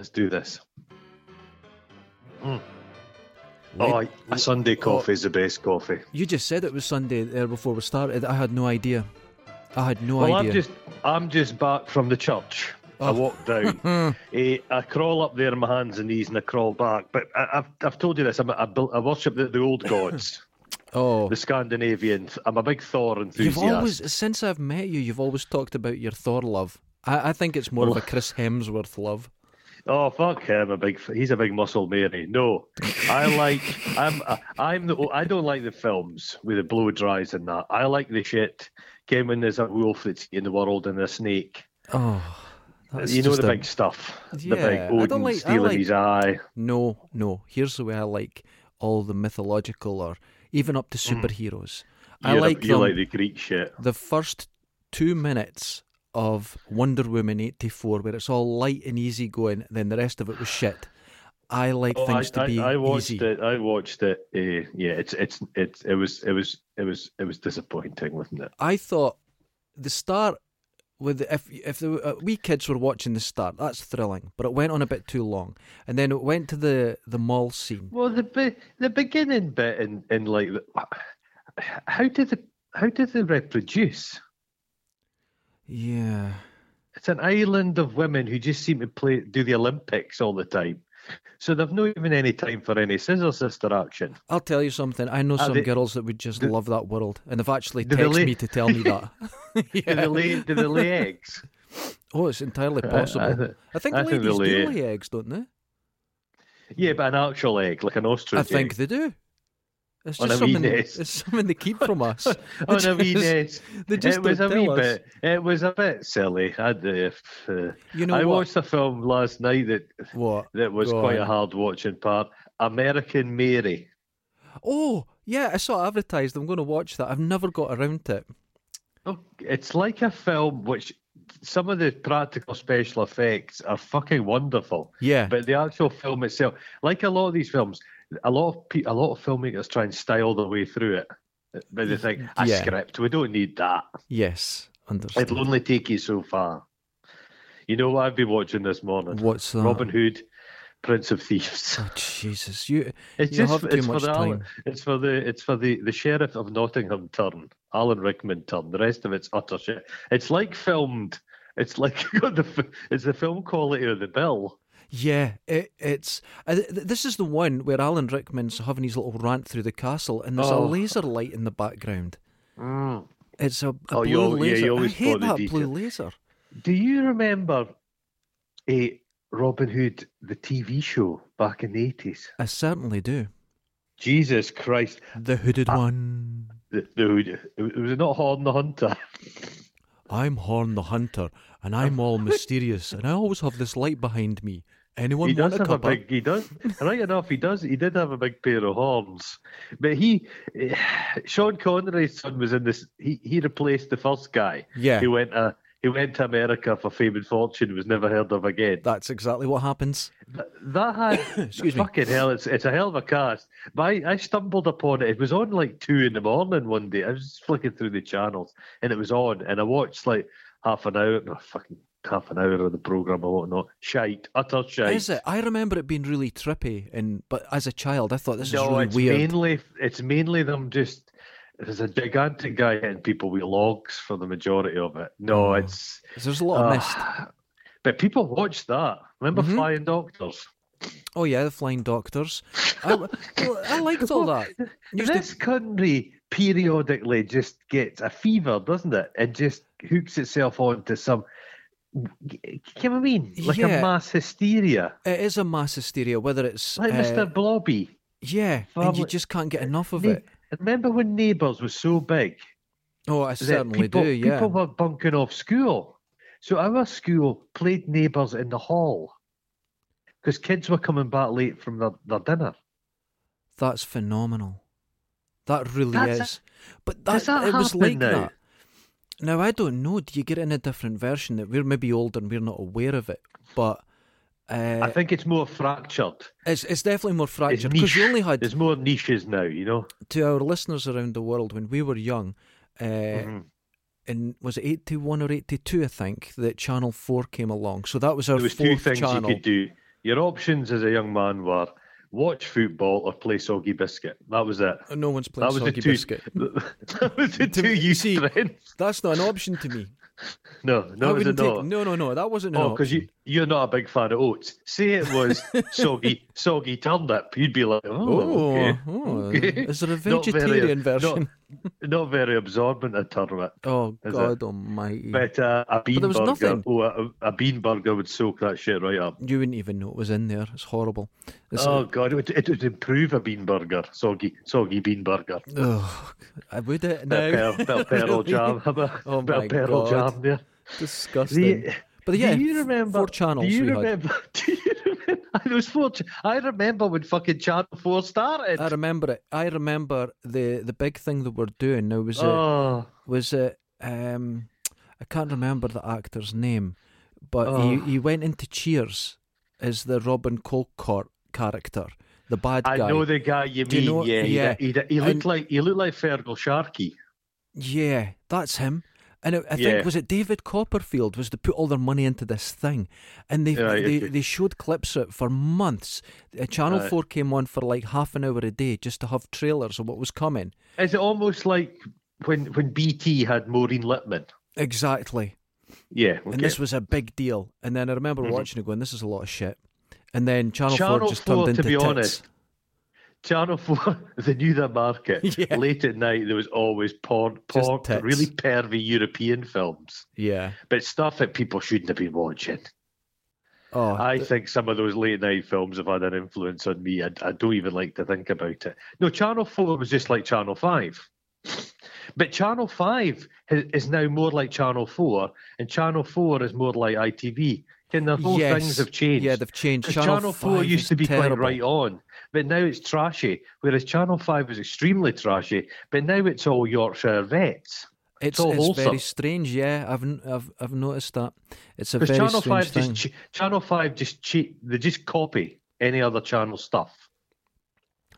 Let's do this. Mm. Oh, a Sunday oh. coffee is the best coffee. You just said it was Sunday there before we started. I had no idea. I had no Well, idea. I'm just I'm just back from the church. I Oh. walk down. eh, I crawl up there on my hands and knees and I crawl back. But I, I've I've told you this. I'm, I, I worship the, the old gods, oh, the Scandinavians. I'm a big Thor enthusiast. you've always since I've met you, you've always talked about your Thor love. I, I think it's more of a Chris Hemsworth love. Oh fuck him! A big. He's a big muscle Mary. Eh? No, I like. I'm. Uh, I'm the. I don't like the films with the blow dries and that. I like the shit. Came when there's a wolf that's in the world and a snake. Oh, uh, that's you know the a- big stuff. Yeah, the big I Odin don't like- I stealing like- his eye. No, no. Here's the way I like all the mythological or even up to Mm. superheroes. I You're a- like you them. like the Greek shit. the first two minutes of Wonder Woman 84, where it's all light and easy going, then the rest of it was shit. I like Oh, things I, to be I, I watched easy. it. I watched it. Uh, yeah, it's it's it's it was it was it was it was disappointing, wasn't it? I thought the start with the, if if the uh, wee kids were watching the start, that's thrilling, but it went on a bit too long, and then it went to the the mall scene. Well, the be- the beginning bit in in like the, how did the how did they reproduce? Yeah, It's an island of women who just seem to play do the Olympics all the time. So they've not even any time for any scissor sister action. I'll tell you something. I know Are some they- girls that would just do- love that world, and they've actually do texted lay- me to tell me that. Do yeah. they lay do they lay eggs? Oh, it's entirely I- I possible. th- I think I think ladies they do lay- lay eggs, don't they? Yeah, but an actual egg, like an ostrich. I think egg. they do. It's On just something. It's something they keep from us. on a wee nest. They just it was a wee us. bit. It was a bit silly. I, if, uh, You know I what? watched a film last night that What? that was Go quite on. a hard watching part. American Mary. Oh, yeah, I saw it advertised. I'm going to watch that. I've never got around to it. Oh, It's like a film which some of the practical special effects are fucking wonderful, Yeah. but the actual film itself, like a lot of these films, a lot of pe- a lot of filmmakers try and style their way through it. But they think a Yeah. script, we don't need that. yes. Understood. It'll only take you so far. You know what I've been watching this morning? What's that? Robin Hood, Prince of Thieves. Oh, Jesus. You, It's you just it's for the Alan- it's for the it's for the the sheriff of Nottingham turn, Alan Rickman turn. The rest of it's utter shit. It's like filmed. It's like the, it's the film quality of the bill. Yeah, it, it's. Uh, th- this is the one where Alan Rickman's having his little rant through the castle, and there's a Oh. laser light in the background. It's a, a Oh, blue yeah, laser. you I hate the that detail. blue laser. Do you remember a Robin Hood the TV show back in the eighties? I certainly do. Jesus Christ, The hooded Ah. one. the, the Hood- it was not Herne the Hunter. I'm Herne the Hunter, and I'm all mysterious, and I always have this light behind me. Anyone he want does a have a big. He does. right enough, he does. He did have a big pair of horns, but he, Sean Connery's son was in this. He he replaced the first guy. Yeah, He went. Uh, he went to America for fame and fortune. Was never heard of again. that's exactly what happens. Th- That had Excuse me. fucking hell. It's it's a hell of a cast. But I, I stumbled upon it. It was on like two in the morning one day. I was just flicking through the channels and it was on, and I watched like half an hour, no, fucking half an hour of the program or whatnot. Shite, utter shite. Is it? I remember it being really trippy, and but as a child, I thought this is no, really it's weird. mainly it's mainly them just. There's a gigantic guy hitting people with logs for the majority of it. No, Oh, it's. There's a lot of mist. uh, but people watch that. Remember Mhm. Flying Doctors? Oh yeah, the Flying Doctors. I, I liked all that. To- This country periodically just gets a fever, doesn't it? It just hooks itself onto some. Can I mean? Like Yeah. a mass hysteria. it is a mass hysteria, whether it's Like uh, Mr. Blobby. Yeah, and you just can't get enough of it. Remember when Neighbours was so big? Oh, I certainly people, do. Yeah, People were bunking off school. So our school played Neighbours in the hall because kids were coming back late from their, their dinner. that's phenomenal. That really That's- is. But that, that it was like now? that. Now I don't know. Do you get it in a different version that we're maybe older and we're not aware of it? But uh, I think it's more fractured. it's it's definitely more fractured because you only had There's more niches now, you know. to our listeners around the world when we were young. Uh, Mhm. in was it eighty one or eighty two? I think that Channel Four came along. So that was our There was fourth two things channel. you could do. Your options as a young man were watch football or play soggy biscuit. That was it. No one's playing That was soggy two. biscuit. that was the two you see, strengths. That's not an option to me. No, no, it wouldn't take. No, no, no. That wasn't Oh, because you you're not a big fan of oats. Say it was soggy soggy turnip, you'd be like, oh, Oh, okay. oh, okay. is there a Not very- vegetarian not- version? Not very absorbent a turnip. oh God Almighty! But uh, a bean there was burger, nothing. oh, a, a bean burger would soak that shit right up. You wouldn't even know it was in there. It's horrible. It's, oh god, it would, it would improve a bean burger, soggy, soggy bean burger. oh, I would it Bit now. of bit of pearl jam, a bit, Oh bit of pearl jam there. Disgusting. The- but yeah, do you remember? four channels Do you we had. remember? Do you remember? There was four. ch- I remember when fucking Channel Four started. I remember it. I remember the the big thing that we're doing now was it oh, was it um I can't remember the actor's name, but Oh. he he went into Cheers as the Robin Colcord character, the bad I guy. I know the guy you Do you mean. know- yeah, he- yeah. He, he, looked And- like he looked like Fergal Sharkey. Yeah, that's him. And it, I Yeah. think was it David Copperfield was to put all their money into this thing, and they Right, they, they showed clips of it for months. Uh, Channel Right. Four came on for like half an hour a day just to have trailers of what was coming. Is it almost like when when BT had Maureen Lipman? Exactly. Yeah, okay. And this was a big deal. And then I remember Mhm. watching it going, "This is a lot of shit." And then Channel, Channel Four just 4, turned to into be tits. honest, Channel Four, they knew their market. Yeah. Late at night, there was always porn, porn, really pervy European films, Yeah. but stuff that people shouldn't have been watching. Oh, I th- think some of those late night films have had an influence on me. I, I don't even like to think about it. No, Channel 4 was just like Channel 5. But Channel 5 is, is now more like Channel 4, and Channel 4 is more like ITV. Can the whole yes. things have changed? Yeah, they've changed. Channel, Channel 4 used to be terrible. quite right on, but now it's trashy. Whereas Channel 5 was extremely trashy, but now it's all Yorkshire vets. It's, all it's very strange. Yeah, I've I've I've noticed that. It's a very Channel strange 5 thing. just Channel 5 just cheat, they just copy any other channel stuff.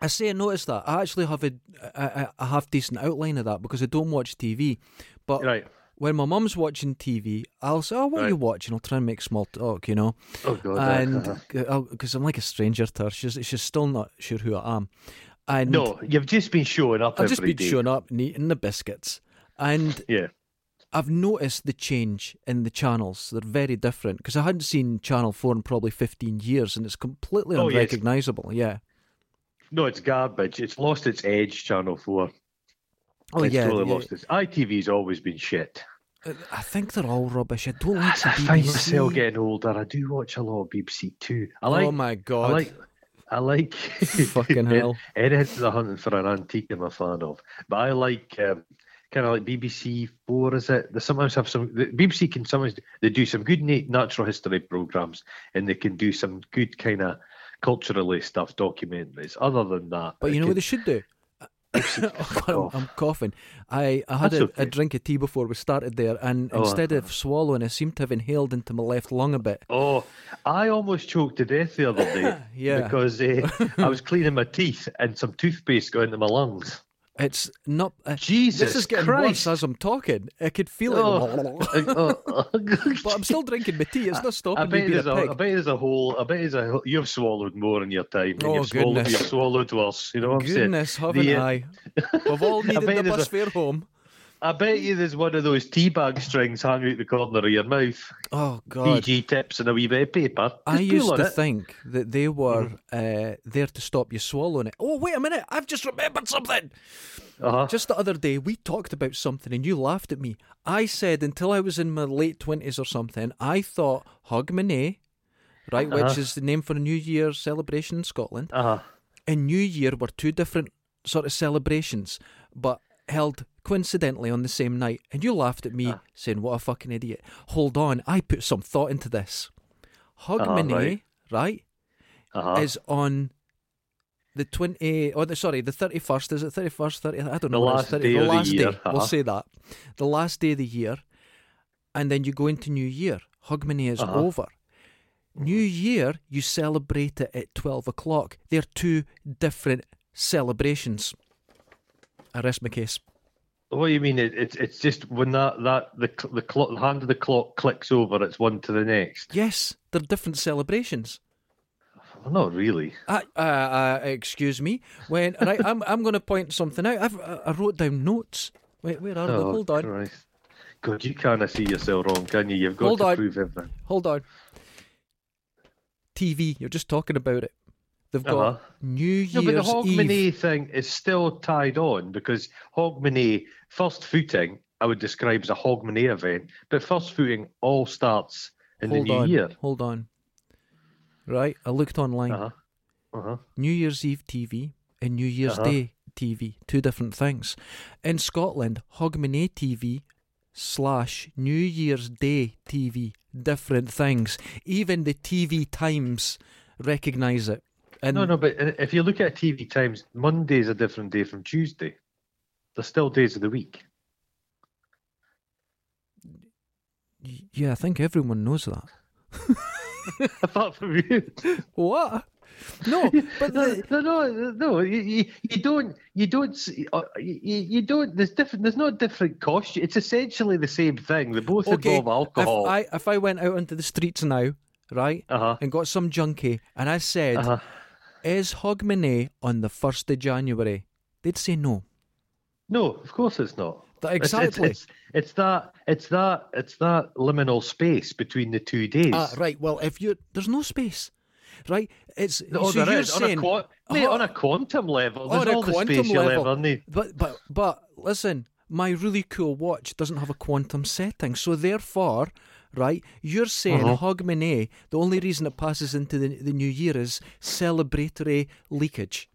I say I noticed that. I actually have a, a half decent outline of that because I don't watch TV. But Right. When my mum's watching TV, I'll say, "Oh, what are you watching?" I'll try and make small talk, you know. Oh god. and because I'm like a stranger to her, she's she's still not sure who I am. And no, you've just been showing up I've just been day. showing up and eating the biscuits, and Yeah. I've noticed the change in the channels. They're very different because I hadn't seen Channel Four in probably 15 years, and it's completely Oh, yes. unrecognizable. Yeah. No, it's garbage. It's lost its edge, Channel 4. Oh it's yeah. totally yeah. lost its ITV's always been shit. I think they're all rubbish. I don't like the I find myself getting older, I do watch a lot of BBC too. I like oh my god. I like I like Fucking hell. Anything the hunting for an antique I'm a fan of. But I like um, kind of like BBC Four, is it? They sometimes have some. The BBC can sometimes they do some good natural history programs, and they can do some good kind of culturally stuff documentaries. Other than that, But you know what they should do? oh, I'm, I'm coughing. I, I had a, okay. a drink of tea before we started there, and Oh, instead of swallowing, I seemed to have inhaled into my left lung a bit. Oh, I almost choked to death the other day Yeah. because uh, I was cleaning my teeth and some toothpaste got into my lungs. It's not. Uh, Jesus this is getting Christ! worse as I'm talking. I could feel it. Oh. Oh, but I'm still drinking my tea. It's not I stopping me bet, being there's a a, I pig. bet there's a whole. I bet there's a. whole- You've swallowed more in your time. and Oh, you've swallowed, goodness. You've swallowed worse. You know what I'm saying? Goodness, haven't The, uh, I? We've all needed bet the there's bus a- fare home. I bet you there's one of those tea bag strings hanging out the corner of your mouth. Oh God. PG tips and a wee bit of paper. I Just pull used to it. think that they were Mm-hmm. uh, there to stop you swallowing it. Oh, wait a minute. I've just remembered something. Uh-huh. Just the other day, we talked about something and you laughed at me. I said until I was in my late 20s or something, I thought Hogmanay, right, which Uh-huh. is the name for a New Year celebration in Scotland, Uh-huh. and New Year were two different sort of celebrations, but held coincidentally on the same night. And you laughed at me, Ah. saying, What a fucking idiot. Hold on, I put some thought into this. Hogmanay, right. right, Uh-huh. is on the 20 oh the, sorry the 31st is it 31st 30th I don't know is, last 30 day the of the year, day we'll uh-huh. say that the last day of the year and then you go into New Year Hogmanay is Uh-huh. over New Year you celebrate it at 12 o'clock they're two different celebrations I rest my case What do you mean? It, it's it's just when that that the the clock the hand of the clock clicks over, it's one to the next. yes they're different celebrations Well, not really. Uh, uh, uh, excuse me. When right, I'm I'm going to point something out. I've, I wrote down notes. Wait, where are they? Oh, Hold on. Christ. God, you can't see yourself wrong, can you? You've got Hold to on. prove everything. Hold on. TV. You're just talking about it. They've got Uh-huh. New No, but the Year's Eve. Hogmanay thing is still tied on because Hogmanay first footing I would describe as a Hogmanay event, but first footing all starts in Hold the new on. year. Hold on. Right. I looked online. Uh huh. Uh huh. New Year's Eve TV and New Year's Uh-huh. Day TV, two different things. In Scotland, Hogmanay TV slash New Year's Day TV, different things. Even the TV Times recognise it. And No, no, but if you look at TV times, Monday is a different day from Tuesday. They're still days of the week. yeah, I think everyone knows that. Apart from you. What? No, but no, the, no, no, no. You, you, you don't. You don't. s- uh, You, you don't. There's different. There's not different costume. It's essentially the same thing. They both okay, involve if alcohol. I if I went out into the streets now, right, Uh huh. and got some junkie, and I said, Uh huh. "Is Hogmanay on the first of January?" They'd say no. No, of course it's not. That It's- it's- exactly. It's, it's, that. It's that. It's that liminal space between the two days. Ah, right. Well, if you there's no space, right? It's Oh, so you're is. saying, on, a qua- mate, on a quantum level. There's on a all the quantum space you'll level. ever need. but but but listen, my really cool watch doesn't have a quantum setting, so therefore. Right, you're saying Uh-huh. Hogmanay. The only reason it passes into the, the new year is celebratory leakage.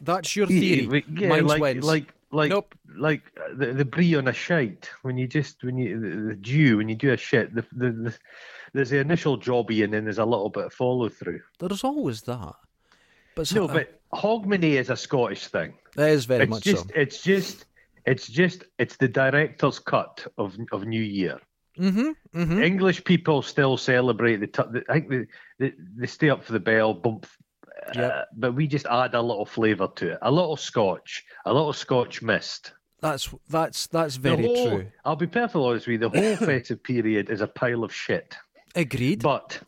That's your theory. Yeah, yeah, like, wins. like, like, Nope. like uh, the, the brie on a shite. When you just, when you, the, the dew, when you do a shit, the, the, the, there's the initial jobby and then there's a little bit of follow through. There's always that. But No, but Hogmanay is a Scottish thing. that is very it's much just, so. it's just, it's just, it's the director's cut of of New Year. Mm-hmm. Mm-hmm. English people still celebrate the. T- I think they, they they stay up for the bell, bump. Uh, Yep. but we just add a little flavour to it, a little Scotch, a little Scotch mist. That's that's that's very whole- true. I'll be perfectly honest with you. The whole festive period is a pile of shit, Agreed. but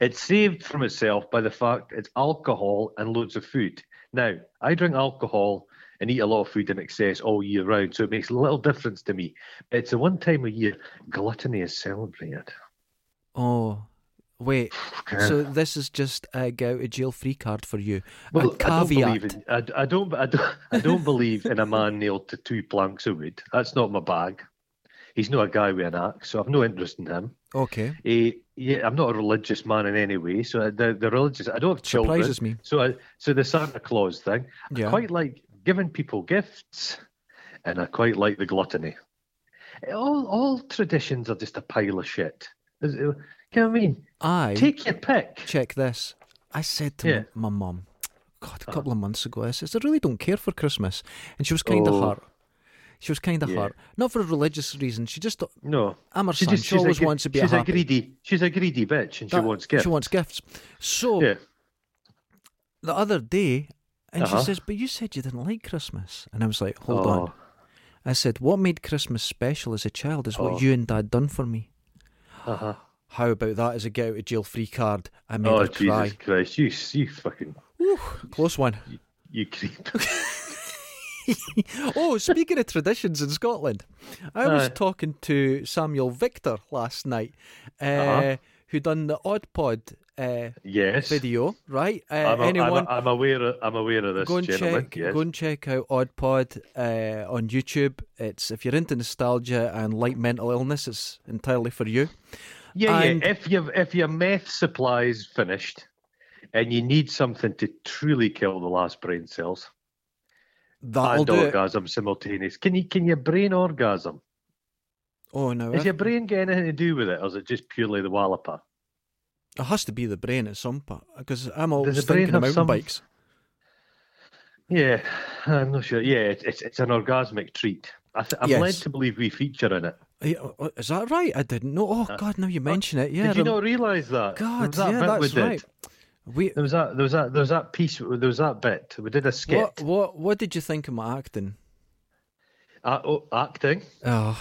it's saved from itself by the fact it's alcohol and loads of food. Now, I drink alcohol and eat a lot of food in excess all year round, so it makes a little difference to me. It's the one time a year gluttony is celebrated. oh, wait. Okay. So this is just a get out of jail free card for you. Well, a I don't believe in. I, I don't. I don't. I don't believe in a man nailed to two planks of wood. That's not my bag. He's not a guy with an axe, so I've no interest in him. Okay. Eh, yeah, I'm not a religious man in any way. So the the religious. I don't have children. Surprises me. So I, so the Santa Claus thing. Yeah. I quite like giving people gifts, and I quite like the gluttony. All all traditions are just a pile of shit. Is it- You know what I mean? I Take your pick. check this. I said to Yeah. my mum, God, a uh-huh. couple of months ago, I says, I really don't care for Christmas. And she was kind of Oh. hurt. She was kind of Yeah. hurt. Not for a religious reason. She just, No, I'm her she son. just she always a, wants to be She's happy. a greedy. She's a greedy bitch, and she wants gifts. She wants gifts. So Yeah. the other day, and she Uh-huh. says, But you said you didn't like Christmas. And I was like, Hold oh. on. I said, What made Christmas special as a child is what Oh. you and dad done for me. Uh-huh. How about that as a get out of jail free card? I made Oh her Jesus cry. Christ! You you fucking Whew, close one. you creep. oh, speaking of traditions in Scotland, I was talking to Samuel Victor last night, uh, Uh-huh. Who done the Odd Pod uh, yes. video, right? Uh, I'm, a, anyone, I'm, I'm aware. Of, I'm aware of this go and gentleman. check yes. go and check out Odd Pod uh, on YouTube. It's if you're into nostalgia and like mental illness, it's entirely for you. yeah, and- yeah. If you if your meth supply is finished, and you need something to truly kill the last brain cells That'll and do it. orgasm simultaneous, can you can your brain orgasm? Oh no, Is your brain getting anything to do with it, or is it just purely the walloper? it has to be the brain at some part because I'm always thinking of mountain some- bikes. Yeah, I'm not sure. Yeah, it's it's, it's an orgasmic treat. I th- I'm led to believe we feature in it. Yeah, uh, Is that right? I didn't know. Oh God, now you mention it. Yeah, Uh, Did you not realise that? God, that yeah, bit we that's right. We There was that. There was that. There was that piece. There was that bit. We did a skit. what what what did you think of my acting? Uh, oh, acting. Oh,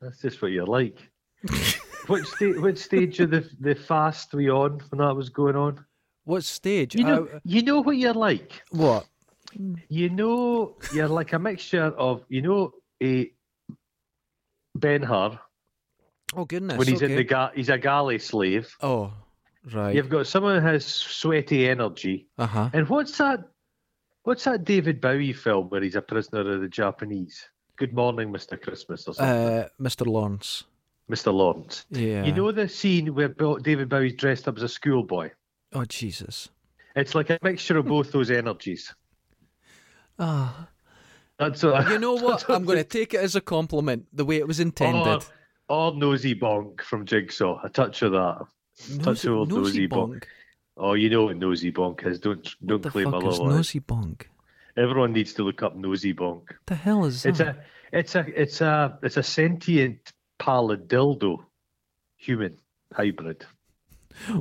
That's just what you're like. which sta- which stage of the the fast were you on when that was going on? What stage? You know, Uh, you know what you're like. what? You know, you're like a mixture of you know a Ben Hur Oh goodness. when he's okay. in the ga- he's a galley slave. Oh, right. You've got someone who has sweaty energy, Uh huh. and what's that? What's that David Bowie film where he's a prisoner of the Japanese? Good morning, Mr. Christmas, or something. Uh, Mr. Lawrence. Mr. Lawrence. Yeah. You know the scene where David Bowie's dressed up as a schoolboy? Oh Jesus. It's like a mixture of both those energies. Ah. That's what, You know what? I'm going to take it as a compliment. The way it was intended. Or, or Nosy Bonk from Jigsaw. A touch of that. touch of old nosy bonk. Oh, you know what Nosy Bonk is. Don't don't What the claim fuck a is nosy bonk? Everyone needs to look up Nosy Bonk. The hell is that? It's a it's a it's a it's a sentient pallid dildo human hybrid.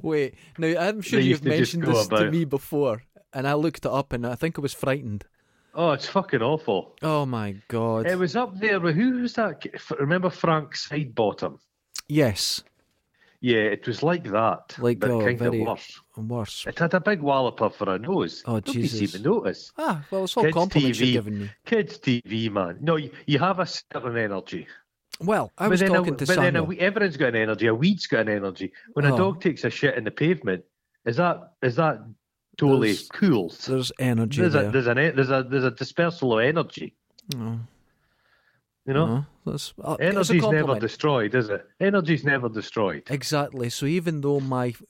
Wait, now I'm sure They you've used to just mentioned this to me before, and I looked it up, and I think I was frightened. Oh, it's fucking awful. Oh my god! It was up there with who was that? Remember Frank Sidebottom? yes, Yeah, it was like that, Like, but oh, kind very- of worse. And worse. It had a big walloper for a nose. Oh, Nobody Jesus. even notice. Ah, well, it's all Kids compliments TV. you're giving me. Kids TV, man. No, you, you have a certain energy. Well, I was talking a, to but then a, we- everyone's got an energy. A weed's got an energy. When Oh. a dog takes a shit in the pavement, is that is that totally There's- cool? There's energy There's there. a there's an e- there's a there's a dispersal of energy. No, You know, no, that's, uh, energy's never destroyed, is it? Energy's never destroyed. Exactly. So even though my f-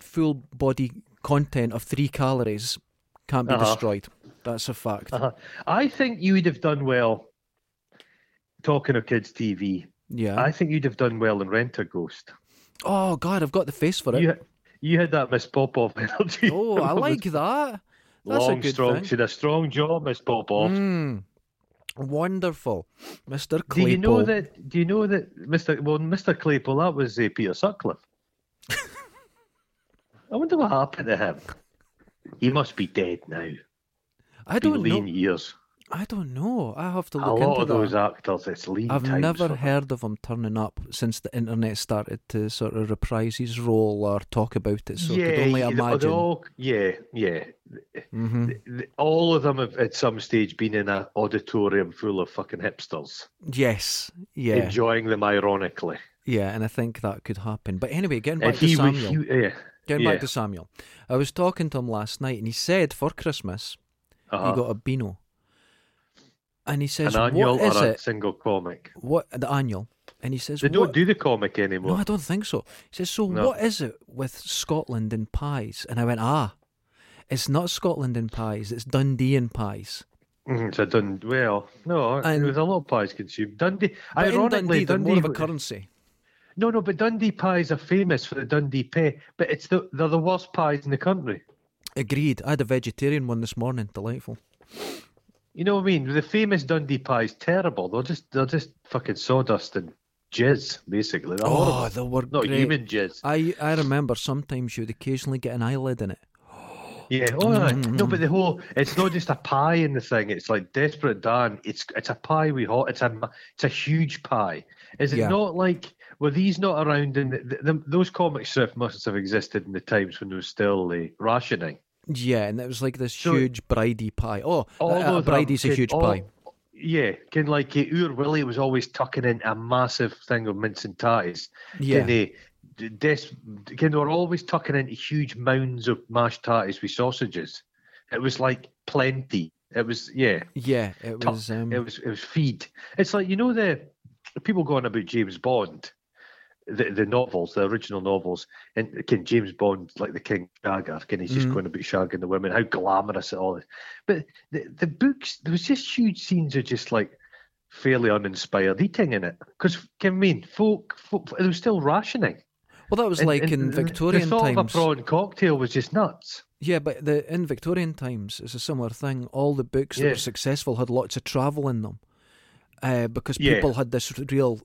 full body content of three calories can't be Uh-huh. destroyed, that's a fact. Uh-huh. I think you would have done well. Talking of kids' TV, Yeah. I think you'd have done well in Rent a Ghost. Oh God, I've got the face for it. You, you had that Miss Popoff energy. Oh, I like that. That's long, a good strong. thing. She had a strong jaw, Miss Popoff. Mm, wonderful, Mister Do Claypole. you know that? Do you know that, Mr. Well, Mr. Claypole, that was uh, Peter Sutcliffe. I wonder what happened to him. He must be dead now. I don't lean know. years. I don't know. I have to A look lot into of that. those actors, it's lean I've never heard of him turning up since the internet started to sort of reprise his role or talk about it. So yeah, I could only imagine. all, yeah, yeah. hmm th- All of them have at some stage been in an auditorium full of fucking hipsters, Yes, yeah, enjoying them ironically. yeah, and I think that could happen. But anyway, getting back to he, was- Samuel. he, yeah, Getting yeah. back to Samuel, I was talking to him last night, and he said for Christmas uh-huh. he got a Beano, and he says, an annual "What is or a it? single comic. What the annual?" And he says, They don't do the comic anymore. No, I don't think so. He says, So No. what is it with Scotland and pies? And I went, Ah, it's not Scotland and pies, it's Dundee and pies. Mhm, So Dun well, no, And- there was a lot of pies consumed. Dundee, But in ironically, Dundee, they're Dundee, more of a currency. no, no, but Dundee pies are famous for the Dundee pie, but it's the they're the worst pies in the country. Agreed. I had a vegetarian one this morning. Delightful. You know what I mean? The famous Dundee pie's terrible. They're just they're just fucking sawdust and jizz, basically. They're Oh, horrible. they were Not great. human jizz. I, I remember sometimes you'd occasionally get an eyelid in it. Yeah. Oh, aye. Mm. no, but the whole it's not just a pie in the thing. It's like desperate Dan. It's it's a pie we hot. It's a it's a huge pie. Is it Yeah. not like were these not around in the, the, the, those comic strips must have existed in the times when there was still uh, rationing. Yeah, and it was like this So- huge bridie pie. Oh, All of them a huge all- pie. Yeah, can like uh, Oor Wullie was always tucking in a massive thing of mince and ties. Yeah. Can they, this, can they were always tucking into huge mounds of mashed tatties with sausages. It was like plenty. It was yeah. Yeah, it was. Um, It was it was feed. It's like you know the people going about James Bond, the the novels, the original novels, and can James Bond like the King Shagger? Can he's just Mhm. going about shagging the women? How glamorous it all is. But the the books there was just huge scenes of just like fairly uninspired eating in it because can I mean folk, folk it was still rationing. well, that was like and in Victorian the thought times. of a prawn cocktail was just nuts. Yeah, but the in Victorian times, it's a similar thing. All the books that were successful had lots of travel in them, uh, because Yeah. people had this real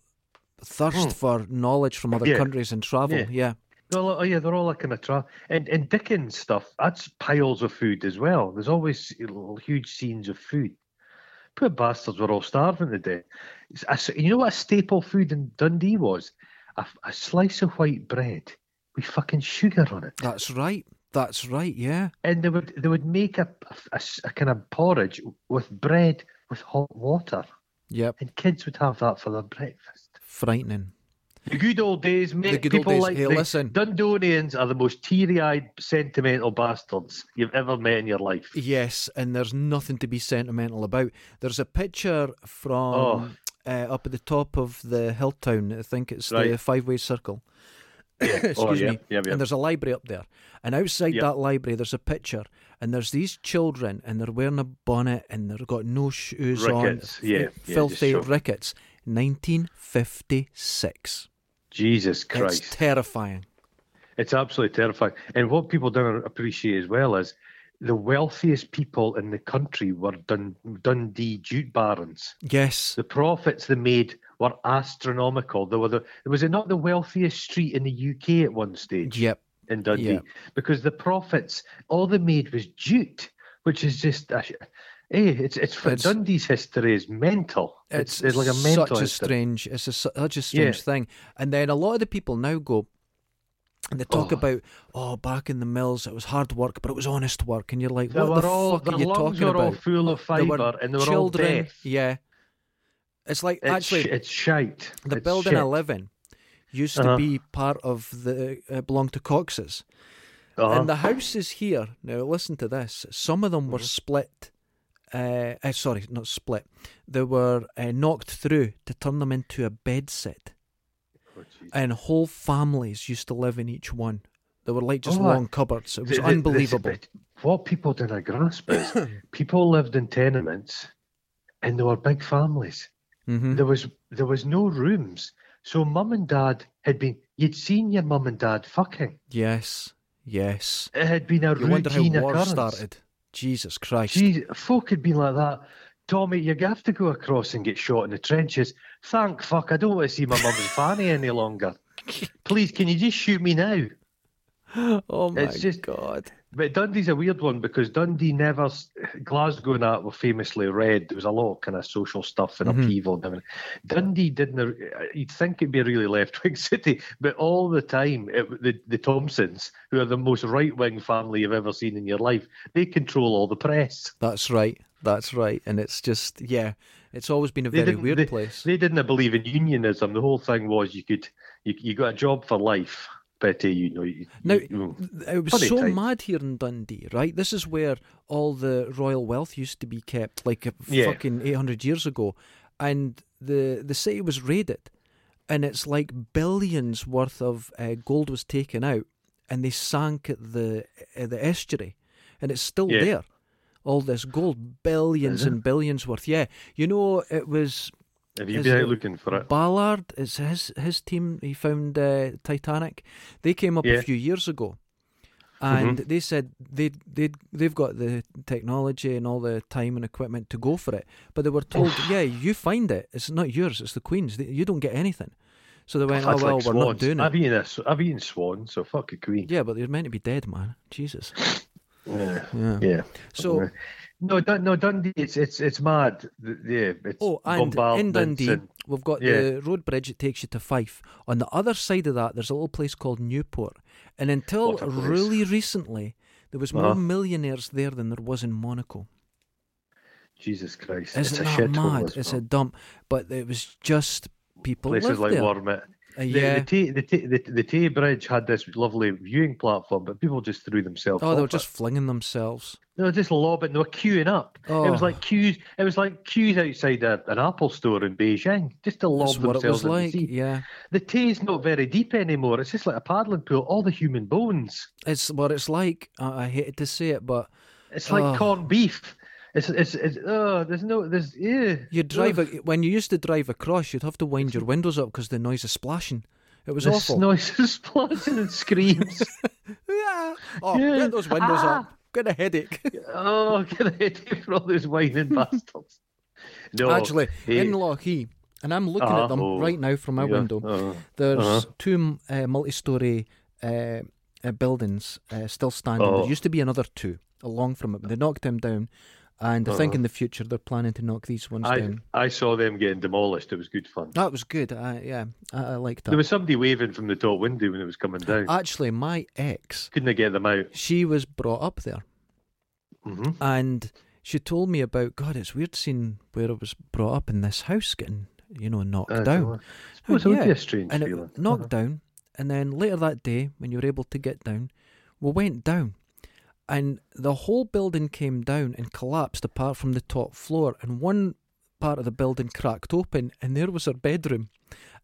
thirst Hmm. for knowledge from other Yeah. countries and travel. Yeah. Yeah, Well, oh yeah, they're all like kind of tra- and and Dickens stuff. That's piles of food as well. There's always huge scenes of food. Poor bastards were all starving to death. You know what a staple food in Dundee was? A, a slice of white bread with fucking sugar on it. that's right. That's right. Yeah. and they would they would make a, a, a kind of porridge with bread with hot water, Yep. and kids would have that for their breakfast. Frightening. The good old days, mate. The good old People days. like Hey, the listen. Dundonians are the most teary-eyed, sentimental bastards you've ever met in your life. Yes, and there's nothing to be sentimental about. There's a picture from Oh. uh, up at the top of the hill town. I think it's the five way circle. Excuse oh, yeah, me. yeah, yeah. And there's a library up there. And outside that library, there's a picture. And there's these children, and they're wearing a bonnet, and they've got no shoes Rickets, on. yeah, yeah, filthy rickets. 1956. Jesus Christ. It's terrifying. It's absolutely terrifying. And what people don't appreciate as well is the wealthiest people in the country were Dun- Dundee jute barons. Yes. The profits they made were astronomical. They were the, was it not the wealthiest street in the UK at one stage Yep. in Dundee? Yeah. Because the profits, all they made was jute, which is just, a, hey, it's, it's, It's- Dundee's history is mental. It's, It's, it's like a mental such a history. strange, it's a, such a strange Yeah. thing. And then a lot of the people now go and they talk Oh. about, oh, back in the mills, it was hard work, but it was honest work. And you're like, They what the all, fuck are you talking were all about? full of fibre and they were children, all deaf. yeah. It's like It's, actually sh- it's shite. the It's building I live in used Uh-huh. to be part of the uh, belonged to Cox's, Uh-huh. and the houses here. Now listen to this. Some of them were Mhm. split. Uh, uh, sorry, not split. They were uh, knocked through to turn them into a bed set. Oh, and whole families used to live in each one. They were like just Oh, I- long cupboards. It was the- unbelievable. what people didn't grasp is people lived in tenements and there were big families. hmm There was there was no rooms. So mum and dad had been you'd seen your mum and dad fucking. Yes, yes. It had been a You wonder how routine war occurrence. started. Jesus Christ. Gee, folk had been like that. Tommy, you have to go across and get shot in the trenches. Thank fuck, I don't want to see my mum's fanny any longer. Please, can you just shoot me now? oh my it's just- God. But Dundee's a weird one because Dundee never, Glasgow and that were famously red. There was a lot of kind of social stuff and Mhm. upheaval. And everything. Dundee didn't, you'd think it'd be a really left wing city, but all the time, it, the, the Thomsons, who are the most right wing family you've ever seen in your life, they control all the press. That's right. That's right. And it's just, yeah, it's always been a very weird they- place. They didn't believe in unionism. The whole thing was you could, you, you got a job for life. But uh, you know, you, Now, you- It was so mad here in Dundee, right? This is where all the royal wealth used to be kept, like Yeah. fucking 800 years ago. And the, the city was raided, and it's like billions worth of uh, gold was taken out, and they sank at the at the estuary, and it's still Yeah. there. All this gold, billions and billions worth. Yeah, you know it was have you is been out looking for it? Ballard. It's his his team. He found uh, Titanic. They came up Yeah. a few years ago, and they said they they they've got the technology and all the time and equipment to go for it. But they were told, yeah, you find it. It's not yours. It's the Queen's. You don't get anything. So they went, oh well, like we're not doing it. I've eaten a, I've eaten swan, so fuck a queen. Yeah, but they're meant to be dead, man. Jesus. Yeah. Yeah. Yeah. So No, Dun- no, Dundee. It's it's it's mad. Yeah, it's Oh, and in Dundee, and- we've got Yeah. the road bridge that takes you to Fife. On the other side of that, there's a little place called Newport. And until What a place. really recently, there was more Uh-huh. millionaires there than there was in Monaco. Jesus Christ, Isn't it's a that shit mad? It's a dump. But it was just people places lived like there. Wormit. Uh, The, yeah. the, Tay, the, Tay, the, the Tay Bridge had this lovely viewing platform, but people just threw themselves. oh, they were just It. flinging themselves. They were just lobbing. They were queuing up. Oh, It was like queues. It was like queues outside a, an Apple store in Beijing, just to lob that's what it was themselves in like. the sea. Yeah. The Tay's not very deep anymore. It's just like a paddling pool. All the human bones. It's what it's like. I, I hated to say it, but It's like Oh. corned beef. It's it's it's oh, there's no there's yeah. you drive a, when you used to drive across, you'd have to wind your windows up because the noise is splashing. It was This awful. noise is splashing and screams. Yeah. Oh, Yeah. get those windows Ah. up. Get a headache. oh, get a headache for all those whining bastards. No, Actually, hey, in Lochee, and I'm looking Uh-huh, at them oh, right now from my yeah, window. uh, There's uh-huh. two uh, multi-story uh, uh, buildings uh, still standing. Oh. There used to be another two along from it, they knocked them down. And I think Uh-huh. in the future they're planning to knock these ones I down. I saw them getting demolished. It was good fun. That was good. I, yeah, I, I liked that. There was somebody waving from the top window when it was coming down. Actually, my ex, Couldn't I get them out? she was brought up there, hmm and she told me about God. It's weird seeing where I was brought up in this house getting you know knocked down. suppose it would yeah, be a strange and feeling. it knocked down. And then later that day, when you were able to get down, we went down, and the whole building came down and collapsed apart from the top floor, and one part of the building cracked open, and there was her bedroom,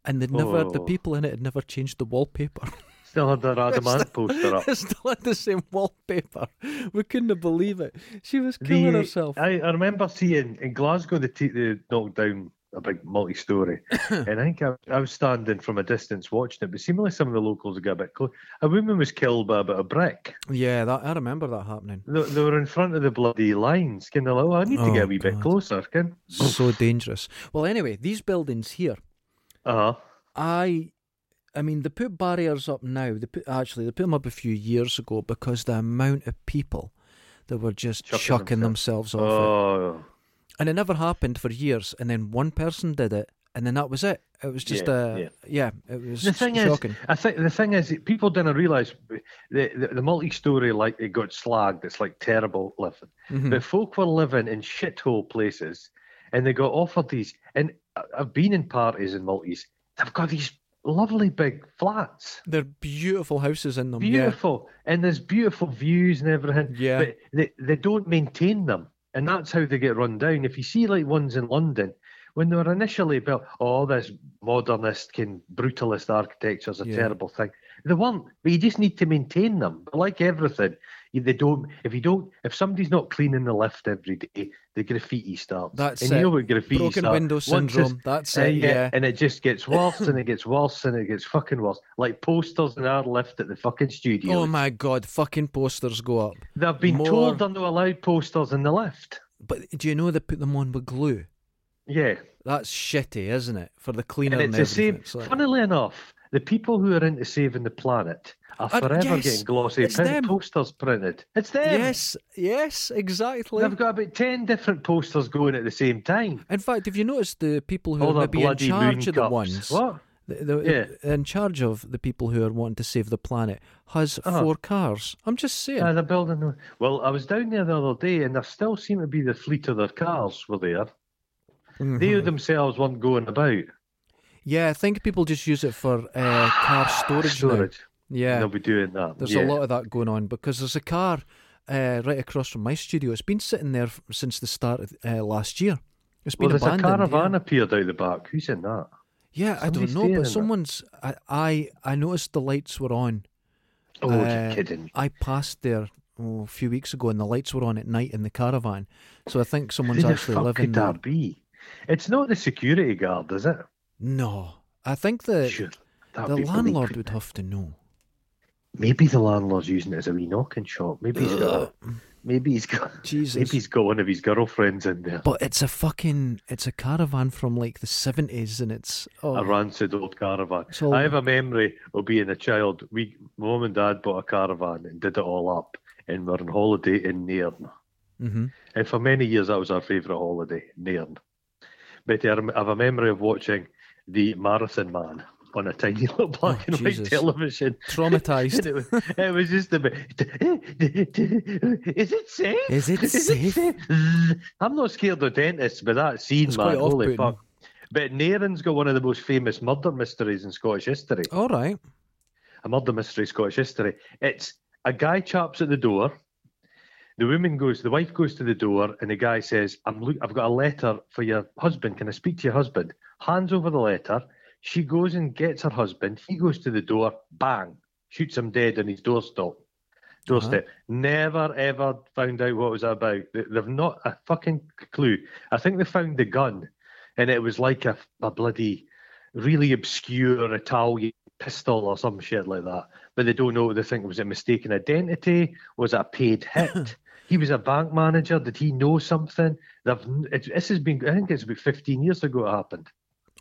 and they never the Oh. people in it had never changed the wallpaper. Still had that Adam Ant poster up. Still had the same wallpaper. We couldn't believe it. She was killing The- herself. I, I remember seeing in Glasgow the, t- the knocked down a big multi-story, and I think I, I was standing from a distance watching it. But seemingly some of the locals got a bit close. A woman was killed by a bit of brick. yeah, that I remember that happening. They, they were in front of the bloody lines. Kind of like, oh, I need to get Oh, a wee bit closer. Can so dangerous. Well, anyway, these buildings here. uh huh. I, I mean, they put barriers up now. They put actually they put them up a few years ago because the amount of people that were just Chucking chucking, themselves, off it, Oh, and it never happened for years. And then one person did it, and then that was it. It was just Yeah, a yeah. yeah. It was The thing is. I think the thing is, people didn't realise the, the the multi-story like it got slagged. It's like terrible living. Mhm. But folk were living in shithole places, and they got offered these. And I- I've been in parties in multis. They've got these lovely big flats, They're beautiful houses in them. Yeah, beautiful, and there's beautiful views and everything. Yeah. But they they don't maintain them, and that's how they get run down. If you see like ones in London. When they were initially built, oh, this modernist, kind brutalist architecture is a Yeah. terrible thing. They weren't, but you just need to maintain them. But like everything, they don't. If you don't, if somebody's not cleaning the lift every day, the graffiti starts. That's and it. you know what graffiti broken starts? window syndrome. That's uh, it. yeah, Yeah, and it just gets worse and it gets worse and it gets fucking worse. Like posters in our lift at the fucking studio. Oh my god, fucking posters go up. They've been more- told they're not allowed posters in the lift. But do you know they put them on with glue? Yeah, That's shitty, isn't it? For the cleaner and and, it's the same. It's like- Funnily enough, the people who are into saving the planet are Uh, forever yes, getting glossy print posters printed. It's them. Yes, yes, exactly. They've got about ten different posters going at the same time. In fact, have you noticed the people who All are maybe in charge of the cups. ones? What? The, the, Yeah. In charge of the people who are wanting to save the planet has Uh-huh. four cars. I'm just saying. Yeah, they're building. Well, I was down there the other day, and there still seemed to be the fleet of their cars were there. Mhm. They themselves weren't going about. Yeah, I think people just use it for uh, car storage, now. Storage. Yeah, They'll be doing that. there's yeah. a lot of that going on because there's a car uh, right across from my studio. It's been sitting there since the start of uh, last year. It's Well, been there's a caravan yeah. appeared out the back. Who's in that? Yeah, I don't know, but someone's. I, I I noticed the lights were on. Oh, Uh, you're kidding. I passed there oh, a few weeks ago, and the lights were on at night in the caravan. So I think someone's Who the actually fuck living could there. that be? It's not the security guard, is it? No, I think the Sure. The landlord would have to know. Maybe the landlord's using it as a wee knocking shop. Maybe he's got. Maybe he's got. Jesus. Maybe he's got one of his girlfriends in there. But it's a fucking it's a caravan from like the seventies, and it's oh A rancid old caravan. So- I have a memory of being a child. We, mum and dad bought a caravan and did it all up, and we're on holiday in Nairn. hmm And for many years, that was our favourite holiday, Nairn. But I have a memory of watching the Marathon Man on a tiny little oh, black Oh, and white television. traumatized. It, was, it was just a bit. Is it safe? Is it safe? I'm not scared of dentists, but that scene, It's man, holy fuck. But Nairn's got one of the most famous murder mysteries in Scottish history. All right. A murder mystery in Scottish history. It's a guy chaps at the door. The woman goes, the wife goes to the door, and the guy says, "I'm look, I've got a letter for your husband. Can I speak to your husband?" Hands over the letter. She goes and gets her husband. He goes to the door. Bang! Shoots him dead on his doorstep. Doorstep. Never ever found out what it was about. They- They've not a fucking clue. I think they found the gun, and it was like a, a bloody, really obscure Italian pistol or some shit like that. But they don't know. They think it was it mistaken identity? Was it a paid hit? he was a bank manager. Did he know something? They've, it, this has been. I think it's about fifteen years ago it happened.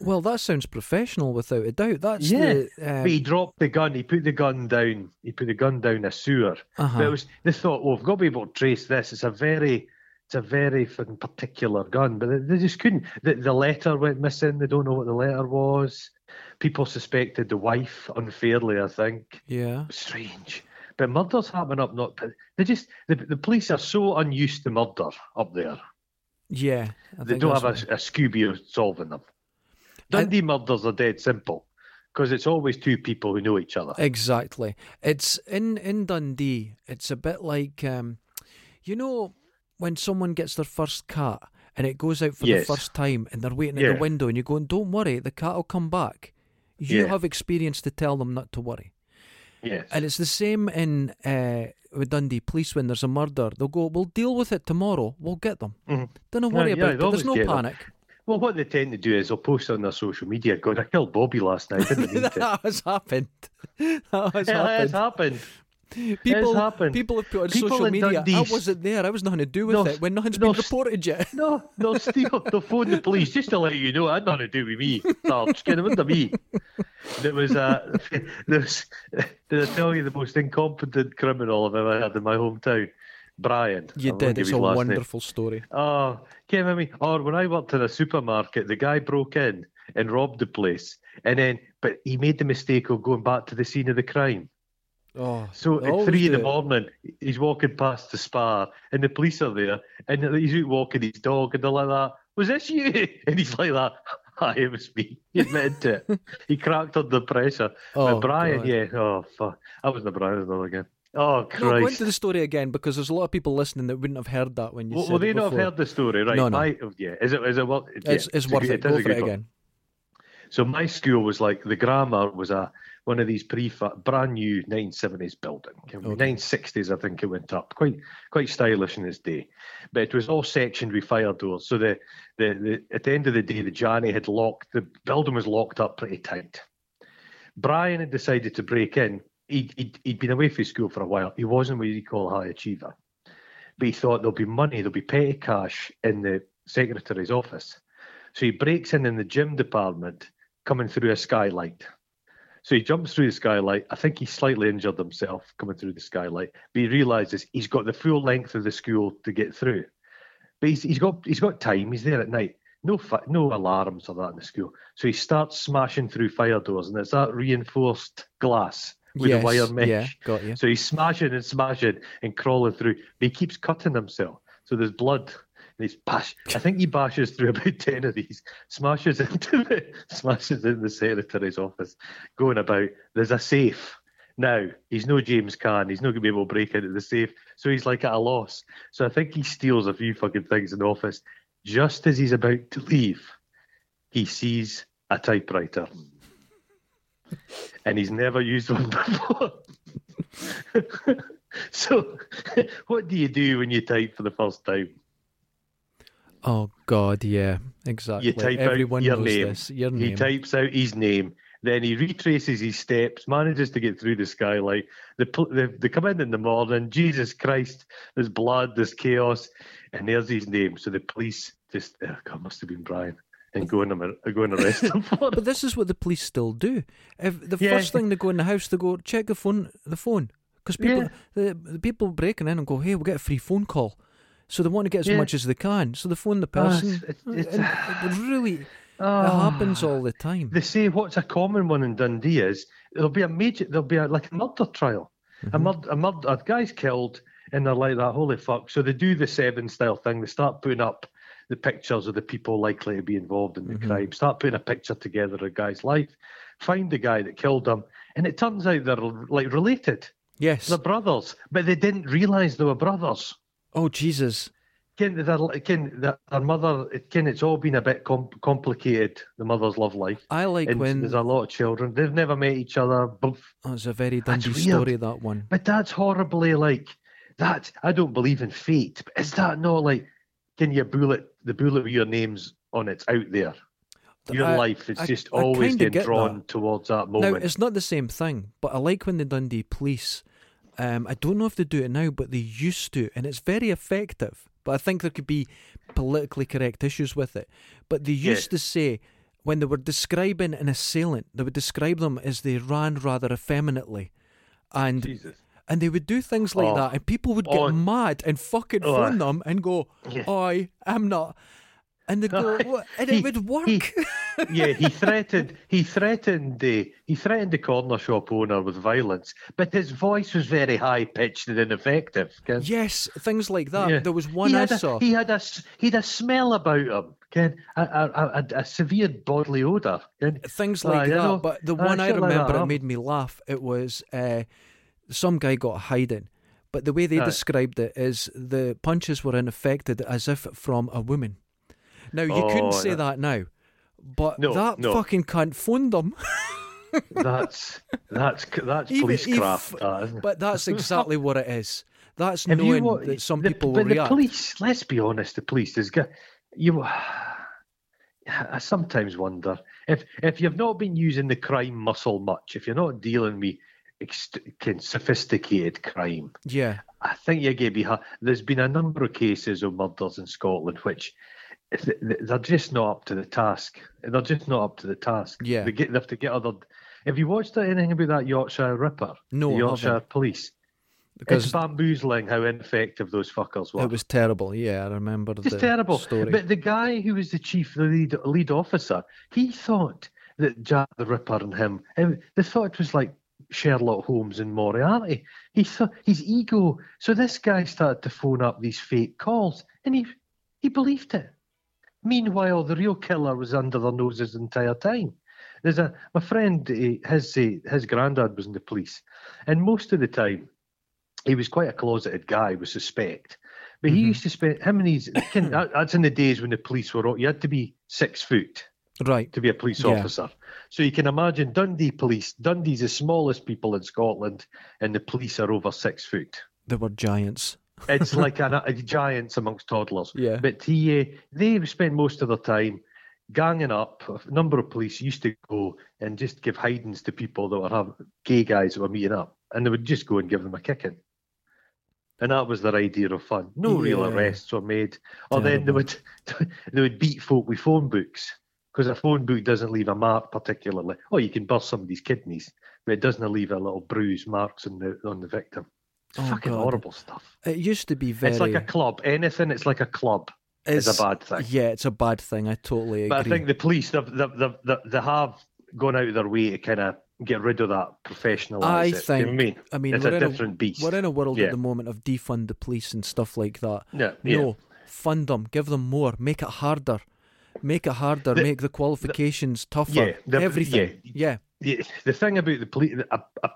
Well, that sounds professional without a doubt. That's Yeah, the um, But he dropped the gun. He put the gun down. He put the gun down a sewer. uh-huh. But it was they thought, well, we've got to be able to trace this. It's a very it's a very particular gun, but they, they just couldn't. The, the letter went missing. They don't know what the letter was. People suspected the wife unfairly. I think Yeah. strange. But murders happen up not. They just the, the police are so unused to murder up there. Yeah. They don't have a, a Scooby solving them. Dundee murders are dead simple because it's always two people who know each other. Exactly. It's in in Dundee. It's a bit like um, you know when someone gets their first cat and it goes out for Yes. the first time and they're waiting at the window and you're going, "Don't worry, the cat will come back." You Yeah. have experience to tell them not to worry. Yes. And it's the same in uh, with Dundee police when there's a murder. They'll go, "We'll deal with it tomorrow. We'll get them. Mhm. Don't worry yeah, about it. There's no panic." them. Panic." Well, what they tend to do is they'll post on their social media, going, I killed Bobby last night. Didn't that has happened. That has It has happened. happened. People, happened. people have put on People social media. I wasn't there. I was nothing to do with No, it when nothing's no, been reported yet. No, they'll steal, they'll phone the police just to let you know it had nothing to do with me. Sarge, get it into me. There was a, there's, did I tell you the most incompetent criminal I've ever had in my hometown? Brian. You won't did. It's a last name. wonderful story. Oh, came at me. Or when I worked in a supermarket, the guy broke in and robbed the place, and then but he made the mistake of going back to the scene of the crime. Oh, So at three in the morning, he's walking past the spa, and the police are there, and he's out walking his dog, and they're like that. Was this you? And he's like that. Hi, it was me. He admitted to it. he cracked under the pressure. Oh, but Brian, God. yeah. Oh fuck, I was the Brian again. Oh No, go into the story again because there's a lot of people listening that wouldn't have heard that when you Will, said will they it not have heard the story, right? No, no. My, oh, yeah. Is it? Is it? Well, yeah, It's, it's a worth it. is Go for it one. again. So my school was like the grammar was a one of these pre brand new 1970s building. Okay. 1960s, I think it went up. Quite quite stylish in its day, but it was all sectioned with fire doors. So the the, the at the end of the day, the Johnny had locked the building was locked up pretty tight. Brian had decided to break in. He, he'd, he'd been away from school for a while. He wasn't what you call a high achiever, but he thought there'll be money, there'll be petty cash in the secretary's office. So he breaks in in the gym department, coming through a skylight. So he jumps through the skylight. I think he slightly injured himself coming through the skylight, but he realizes he's got the full length of the school to get through. But he's, he's got he's got time. He's there at night. No no alarms or that in the school. So he starts smashing through fire doors, and it's that reinforced glass with yes, a wire mesh. Yeah, got you. So he's smashing and smashing and crawling through. But he keeps cutting himself. So there's blood. And he's bash. I think he bashes through about ten of these, smashes into the smashes in the secretary's office, going about. There's a safe. Now he's no James Caan. He's not gonna be able to break into the safe. So he's like at a loss. So I think he steals a few fucking things in the office. Just as he's about to leave, he sees a typewriter. and he's never used one before. so, what do you do when you type for the first time? Oh God, yeah, exactly. You type Everyone out your knows name. this. Your He types out his name, then he retraces his steps, manages to get through the skylight. They, they, they come in in the morning. Jesus Christ, there's blood, there's chaos, and there's his name. So the police just, oh God, must have been Brian, and go and, am- go and arrest him for it. But this is what the police still do. If the Yeah. first thing they go in the house, they go check the phone, the phone, because people, Yeah. the, the people breaking in and go, hey, we'll get a free phone call. So they want to get as Yeah. much as they can. So they phone the person. it's- it's- and it really, it Oh. happens all the time. They say what's a common one in Dundee is there'll be a major, there'll be a, like a murder trial. A Mhm. murder, a murder, a guy's killed, and they're like that. Holy fuck! So they do the seven style thing. They start putting up the pictures of the people likely to be involved in the Mhm. crime. Start putting a picture together of a guy's life. Find the guy that killed him, and it turns out they're like related. Yes. They're brothers, but they didn't realise they were brothers. Oh Jesus. Ken, their, Ken, their, their mother, Ken, it's all been a bit com- complicated. The mother's love life. I like and when there's a lot of children. They've never met each other. But, oh, it's a very Dundee story. That one. but that's horribly like that. I don't believe in fate. But is that not like can you bullet the bullet with your names on it's out there? Your I- life is I- just I always getting get drawn that. towards that Now moment. it's not the same thing, but I like when the Dundee police. Um, I don't know if they do it now, but they used to, and it's very effective. But I think there could be politically correct issues with it. But they used to say when they were describing an assailant, they would describe them as they ran rather effeminately, and Jesus. And they would do things like Oh. that, and people would get Oh. mad and fucking Oh. phone them and go, Yeah. "I am not," and they'd go. "What?" and He- it would work. he- yeah, he threatened. He threatened the. He threatened the corner shop owner with violence, but his voice was very high pitched and ineffective. Ken. yes, things like that. Yeah. There was one he I a, saw. He had a he had a smell about him. Ken, a, a, a, a severe bodily odor. Ken. things Ah, like you that. know, but the ah, one I remember that, it made me laugh. It was uh, some guy got hiding, but the way they Aye. described it is the punches were unaffected as if from a woman. Now you Oh, couldn't say yeah. that now, but No, that no. fucking cunt phoned them. That's that's that's police if- craft. that, isn't but that's exactly what it is. That's Have you knowing wa- that some the, people will but the react. police. Let's be honest. The police is good. You. I sometimes wonder if if you've not been using the crime muscle much, if you're not dealing with ext- kind of sophisticated crime, Yeah, I think you get behind. There's been a number of cases of murders in Scotland which th- th- they're just not up to the task. They're just not up to the task. Yeah. they, get, they have to get other. Have you watched anything about that Yorkshire Ripper? No, Yorkshire. Police. because It's bamboozling how ineffective those fuckers were. it was terrible. Yeah, I remember Just the terrible. story. But the guy who was the chief, the lead, lead officer, he thought that Jack the Ripper and him, they thought it was like Sherlock Holmes and Moriarty. He thought his ego. So this guy started to phone up these fake calls, and he he believed it. Meanwhile, the real killer was under their noses the entire time. There's a my friend, eh, his eh, his granddad was in the police, and most of the time, he was quite a closeted guy, we suspect. But he Mhm. used to spend him and his. That's in the days when the police were. all- You had to be six foot right. to be a police Yeah. officer. So you can imagine Dundee police. Dundee's the smallest people in Scotland, and the police are over six foot. They were giants. It's like an, a giants amongst toddlers. Yeah. But he, uh, they spend most of their time ganging up. A number of police used to go and just give hidings to people that were having gay guys that were meeting up, and they would just go and give them a kicking. And that was their idea of fun. No real arrests were made. Or then they would they would beat folk with phone books because a phone book doesn't leave a mark particularly. Oh, you can burst somebody's kidneys, but it doesn't leave a little bruise marks on the on the victim. Oh, Fucking God. horrible stuff. It used to be very. It's like a club. Anything, it's like a club. Is a bad thing. Yeah, it's a bad thing. I totally agree. But I think the police, they've, they've, they've, they've, gone out of their way to kind of get rid of that professionalism. I it. Think. you know I mean? I mean, it's a different beast. We're in a world Yeah. at the moment of defund the police and stuff like that. yeah, yeah. Fund them, give them more, make it harder, make it harder, The- make the qualifications tougher, yeah, the- everything. yeah. yeah, the, the thing about the police, uh, uh,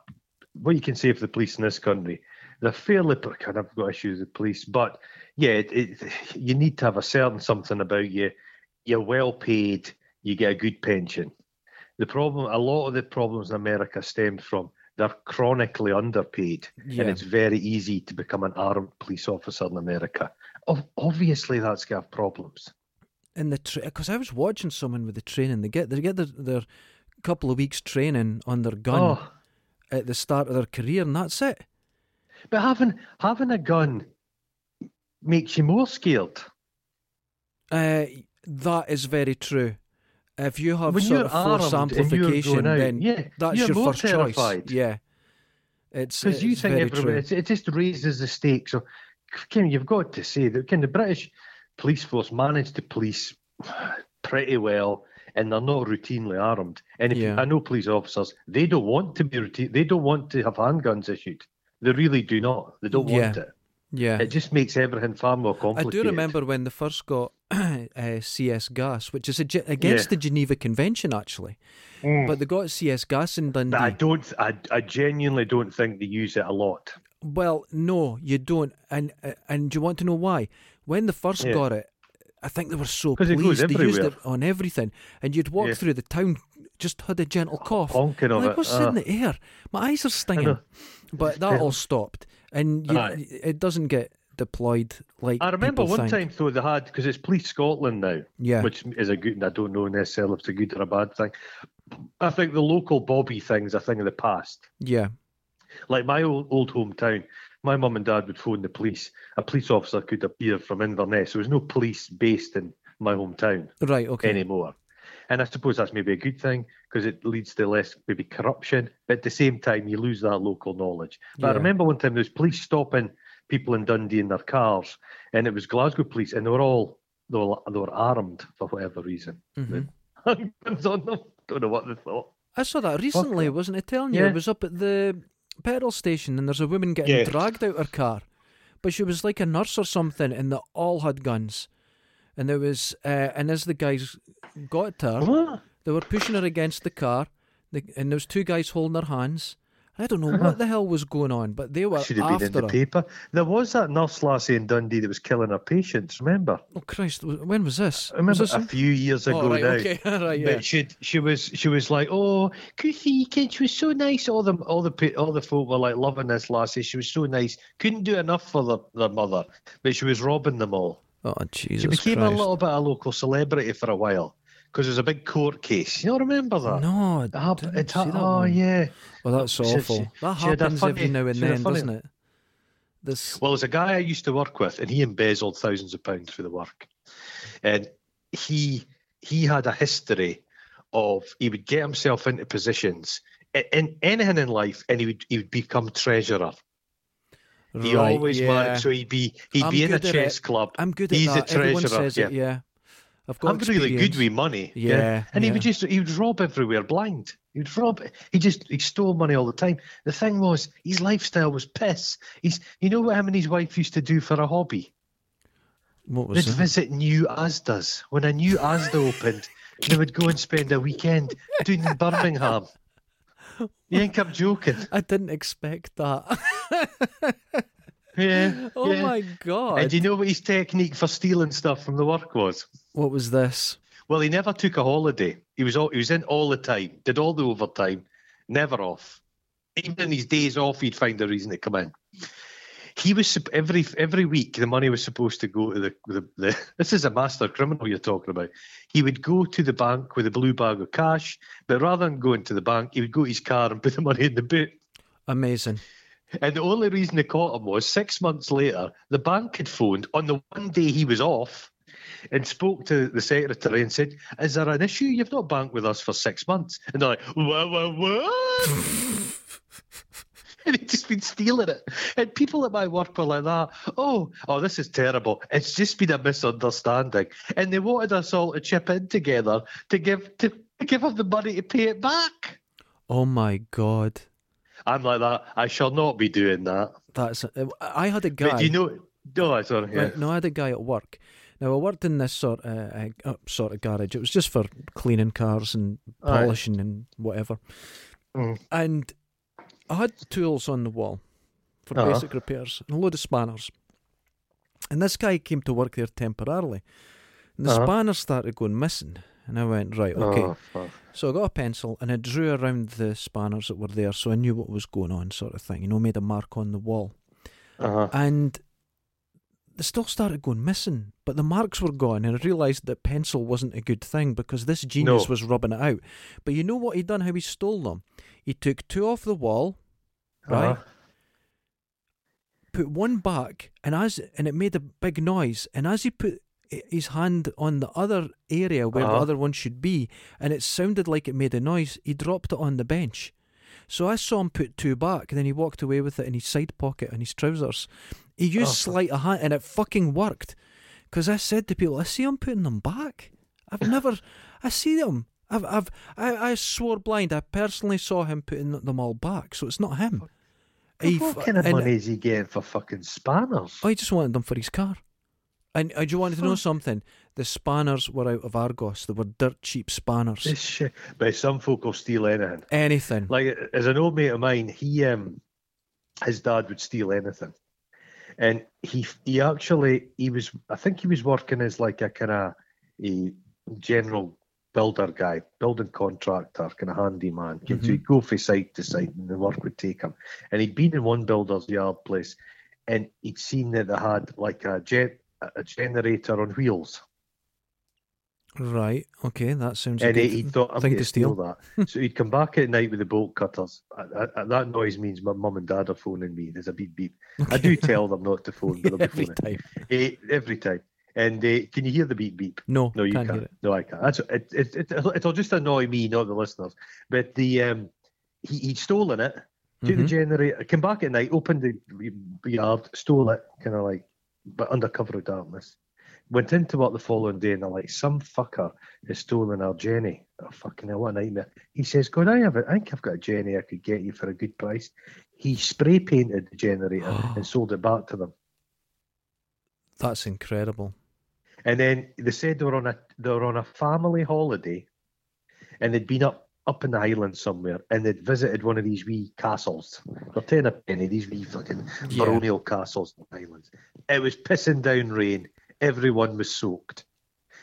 what you can say for the police in this country, they're fairly kind of got issues with the police, but yeah, it, it, you need to have a certain something about you. You're well paid, you get a good pension. The problem, a lot of the problems in America stem from they're chronically underpaid, Yeah. and it's very easy to become an armed police officer in America. Obviously, that's going to have problems. In the train because I was watching someone with the training. They get they get their, their couple of weeks training on their gun Oh, at the start of their career, and that's it. but having having a gun makes you more scared. Uh, that is very true. If you have When sort of force armed and you're amplification, out, then yeah, that's your first terrified. choice. Yeah, it's Because you it's think everybody, true. it just raises the stakes. So, Kim, you've got to say that can the British police force manage to police pretty well, and they're not routinely armed. And if Yeah. I know police officers, they don't want to be routine. They don't want to have handguns issued. They really do not. They don't want Yeah. it. Yeah, It just makes everything far more complicated. I do remember when they first got uh, CS gas, which is against Yeah. the Geneva Convention actually, Mm. but they got CS gas in Dundee. But I don't. I, I genuinely don't think they use it a lot. Well, no, you don't, and uh, and do you want to know why? When they first Yeah. got it, I think they were so pleased they used it on everything, and you'd walk Yeah. through the town, just had a gentle cough. Honking of like, it. what's uh, in the air? My eyes are stinging. But that all stopped, and you, it doesn't get deployed like I remember one think. time though they had because it's Police Scotland now. Yeah, which is a good. and I don't know necessarily if it's a good or a bad thing. I think the local Bobby thing's a thing of the past. yeah, Like my old, old hometown, my mum and dad would phone the police. A police officer could appear from Inverness. There was no police based in my hometown right, okay, anymore. And I suppose that's maybe a good thing because it leads to less maybe corruption. But at the same time, you lose that local knowledge. But I remember one time there was police stopping people in Dundee in their cars, and it was Glasgow police, and they were all they were, they were armed for whatever reason. Mhm. Guns on them. Don't know what they thought. I saw that recently, it. wasn't I telling you? Yeah. It was up at the petrol station and there's a woman getting Yeah. dragged out her car. But she was like a nurse or something and they all had guns. And there was, uh, and as the guys got to her, What? they were pushing her against the car the, and there was two guys holding her hands. I don't know uh-huh. what the hell was going on, but they were Should have been in after the her. paper. There was that nurse lassie in Dundee that was killing her patients. Remember? Oh Christ! When was this? I remember this a few years ago oh, right, now. okay, right, yeah. But she she was she was like, oh, Chrissy, kid, she was so nice. All the all the all the folk were like loving this lassie. She was so nice. Couldn't do enough for the, their mother, but she was robbing them all. Oh Jesus She became Christ! a little bit of a local celebrity for a while because there was a big court case. You don't remember that? No, It I hap- didn't it ha- oh one. yeah. Well, that's She- awful. she- that she had a happens every now and she had a then, funny- doesn't it? This. Well, there's a guy I used to work with, and he embezzled thousands of pounds for the work. And he he had a history of he would get himself into positions in, in anything in life, and he would he would become treasurer. He right, always yeah. managed, so he'd be he'd I'm be in a chess it. club. I'm good at He's that. a Everyone treasurer, says it. Yeah, I've got I'm really good with money. Yeah, and he would just he would rob everywhere blind. He'd rob. He just he stole money all the time. The thing was, his lifestyle was piss. He's you know what him and his wife used to do for a hobby. What was They'd that? visit new Asda's. When a new Asda opened, they would go and spend a weekend doing Birmingham. You think I'm joking? I didn't expect that. Yeah. oh yeah. my god! And do you know what his technique for stealing stuff from the work was? What was this? Well, he never took a holiday. He was all, he was in all the time, did all the overtime, never off. Even in his days off, he'd find a reason to come in. He was every every week the money was supposed to go to the, the, the this is a master criminal you're talking about. He would go to the bank with a blue bag of cash, but rather than going to the bank, he would go to his car and put the money in the boot. Amazing. And the only reason they caught him was six months later, the bank had phoned on the one day he was off and spoke to the secretary and said, Is there an issue? You've not banked with us for six months. And they're like, What, what, what? and he'd just been stealing it. And people at my work were like that. Oh, oh, this is terrible. It's just been a misunderstanding. And they wanted us all to chip in together to give to, give him the money to pay it back. Oh my god! I'm like that. I shall not be doing that. That's. I had a guy. But you know, no, sorry. Yeah. Right, no, I had a guy at work. Now I worked in this sort of uh, uh, sort of garage. It was just for cleaning cars and polishing and whatever. Mm. And I had tools on the wall for Uh-huh. basic repairs and a load of spanners. And this guy came to work there temporarily. And the Uh-huh. spanners started going missing. And I went, right, okay. Oh. So I got a pencil and I drew around the spanners that were there so I knew what was going on, sort of thing. You know, made a mark on the wall. Uh-huh. And they still started going missing, but the marks were gone, and I realised that pencil wasn't a good thing because this genius No. was rubbing it out. But you know what he done? How he stole them? He took two off the wall, right? Uh-huh. Put one back, and as and it made a big noise. And as he put his hand on the other area where the Uh-huh. other one should be, and it sounded like it made a noise, he dropped it on the bench. So I saw him put two back, and then he walked away with it in his side pocket and his trousers. He used Oh, sleight of hand, and it fucking worked. Because I said to people, I see him putting them back. I've never, I see them. I've, I've, I, I swore blind. I personally saw him putting them all back, so it's not him. He what kind of money is he getting for fucking spanners? Oh, he just wanted them for his car. And uh, do you want to know something? The spanners were out of Argos. They were dirt cheap spanners. This shit. But some folk will steal anything. Anything. Like as an old mate of mine, he um, his dad would steal anything, and he he actually he was I think he was working as like a kind of a general builder guy, building contractor, kind of handyman. So Mhm. he'd go from site to site, and the work would take him. And he'd been in one builder's yard place, and he'd seen that they had like a jet a generator on wheels. Right. Okay. That sounds. And he, thought, I'm going to steal steal. that. so he'd come back at night with the bolt cutters. I, I, that noise means my mum and dad are phoning me. There's a beep beep. I do tell them not to phone, but they'll be every phoning. time. Eh, every time. And uh, can you hear the beep beep? No, No, you can't can't. hear it. No, I can't. That's it, it, it. It'll just annoy me, not the listeners. But the um, he, he'd stolen it, took the Mhm. generator, came back at night, opened the yard, stole it, kind of like, but under cover of darkness. Went into work the following day and they're like, some fucker has stolen our Jenny. Oh, fucking hell, what a nightmare. He says, God, I have it. I think I've got a Jenny I could get you for a good price. He spray painted the generator and sold it back to them. That's incredible. And then they said they were on a they were on a family holiday, and they'd been up up in the Highlands somewhere, and they'd visited one of these wee castles. They're ten a penny, these wee fucking Yeah. baronial castles in the Highlands. It was pissing down rain. Everyone was soaked,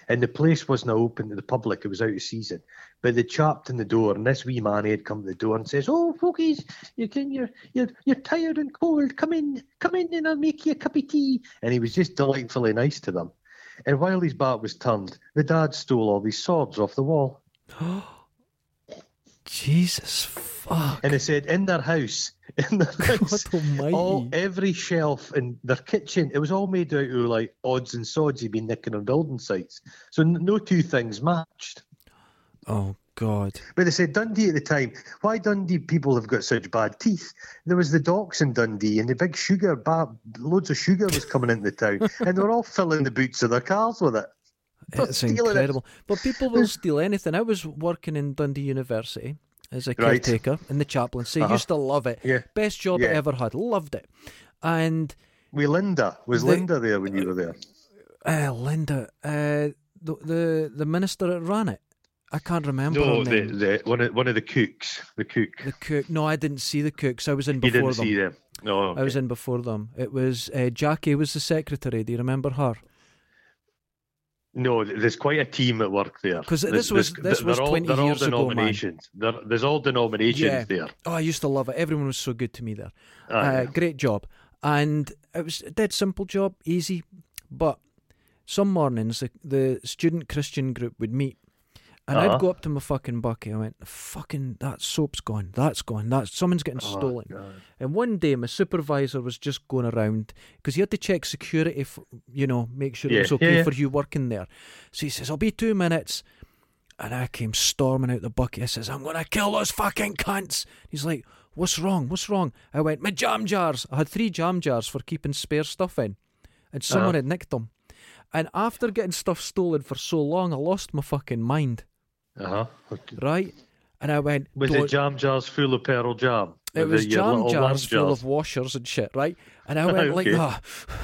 and the place wasn't open to the public. It was out of season. But they chapped in the door, and this wee man had come to the door and says, "Oh, folkies, you can you're you're you're tired and cold. Come in, come in, and I'll make you a cup of tea." And he was just delightfully nice to them. And while his back was turned, the dad stole all these swords off the wall. Oh Jesus fuck. And they said in their house, in their house, all every shelf in their kitchen, it was all made out of like odds and sods he'd been nicking on building sites. So n- no two things matched. oh God. But they said Dundee at the time. Why Dundee people have got such bad teeth? There was the docks in Dundee, and the big sugar, ba- loads of sugar was coming into the town, and they were all filling the boots of their cars with it. They're It's stealing it. incredible. But people will steal anything. I was working in Dundee University as a Right. caretaker in the chaplaincy. Uh-huh. Used to love it. Yeah. Best job I ever had. Loved it. And With Linda, was The- Linda there when you were there? uh, Linda, uh, the, the the minister that ran it, I can't remember No, the, the one of one of the cooks, the cook. The cook. No, I didn't see the cooks. I was in You before didn't them. see them. No, I was in before them. It was uh, Jackie was the secretary. Do you remember her? No, there's quite a team at work there. 'Cause this There's- was- this was they're all, 20 they're all years ago, man. denominations. There, there's all denominations Yeah. there. Oh, I used to love it. Everyone was so good to me there. Uh, yeah. Great job. And it was a dead simple job, easy. But some mornings the, the student Christian group would meet. And Uh-huh. I'd go up to my fucking bucket. I went, fucking, that soap's gone. That's gone. That's someone's getting Oh, stolen. God. And one day, my supervisor was just going around because he had to check security, you know, make sure it Yeah, was yeah, okay yeah. for you working there. So he says, I'll be two minutes. And I came storming out the bucket. I says, I'm going to kill those fucking cunts. He's like, What's wrong? What's wrong? I went, My jam jars. I had three jam jars for keeping spare stuff in. And someone Uh-huh. had nicked them. And after getting stuff stolen for so long, I lost my fucking mind, Uh-huh. right? And I went, Was "Don't- it jam jars full of pearl jam? It was the- jam jars full jars? of washers and shit, right? And I went like Okay.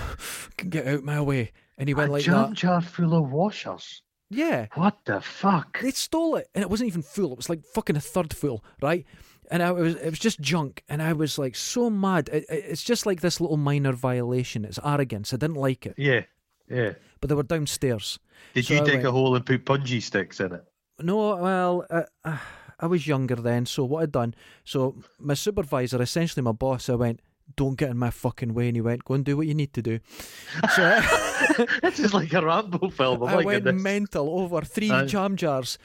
can Get out my way. And he went a like jam that. jar full of washers. Yeah. What the fuck? They stole it. And it wasn't even full. It was like fucking a third full, right? And I was it was just junk. And I was like so mad. It, it- it's just like this little minor violation. It's arrogance. I didn't like it. Yeah, yeah. But they were downstairs. Did So you I dig went- a hole and put punji sticks in it? No, well, uh, uh, I was younger then, so what I'd done, so my supervisor, essentially my boss, I went, don't get in my fucking way, and he went, go and do what you need to do. So this is like a Rambo film. Oh I went goodness. mental over three Aye. jam jars,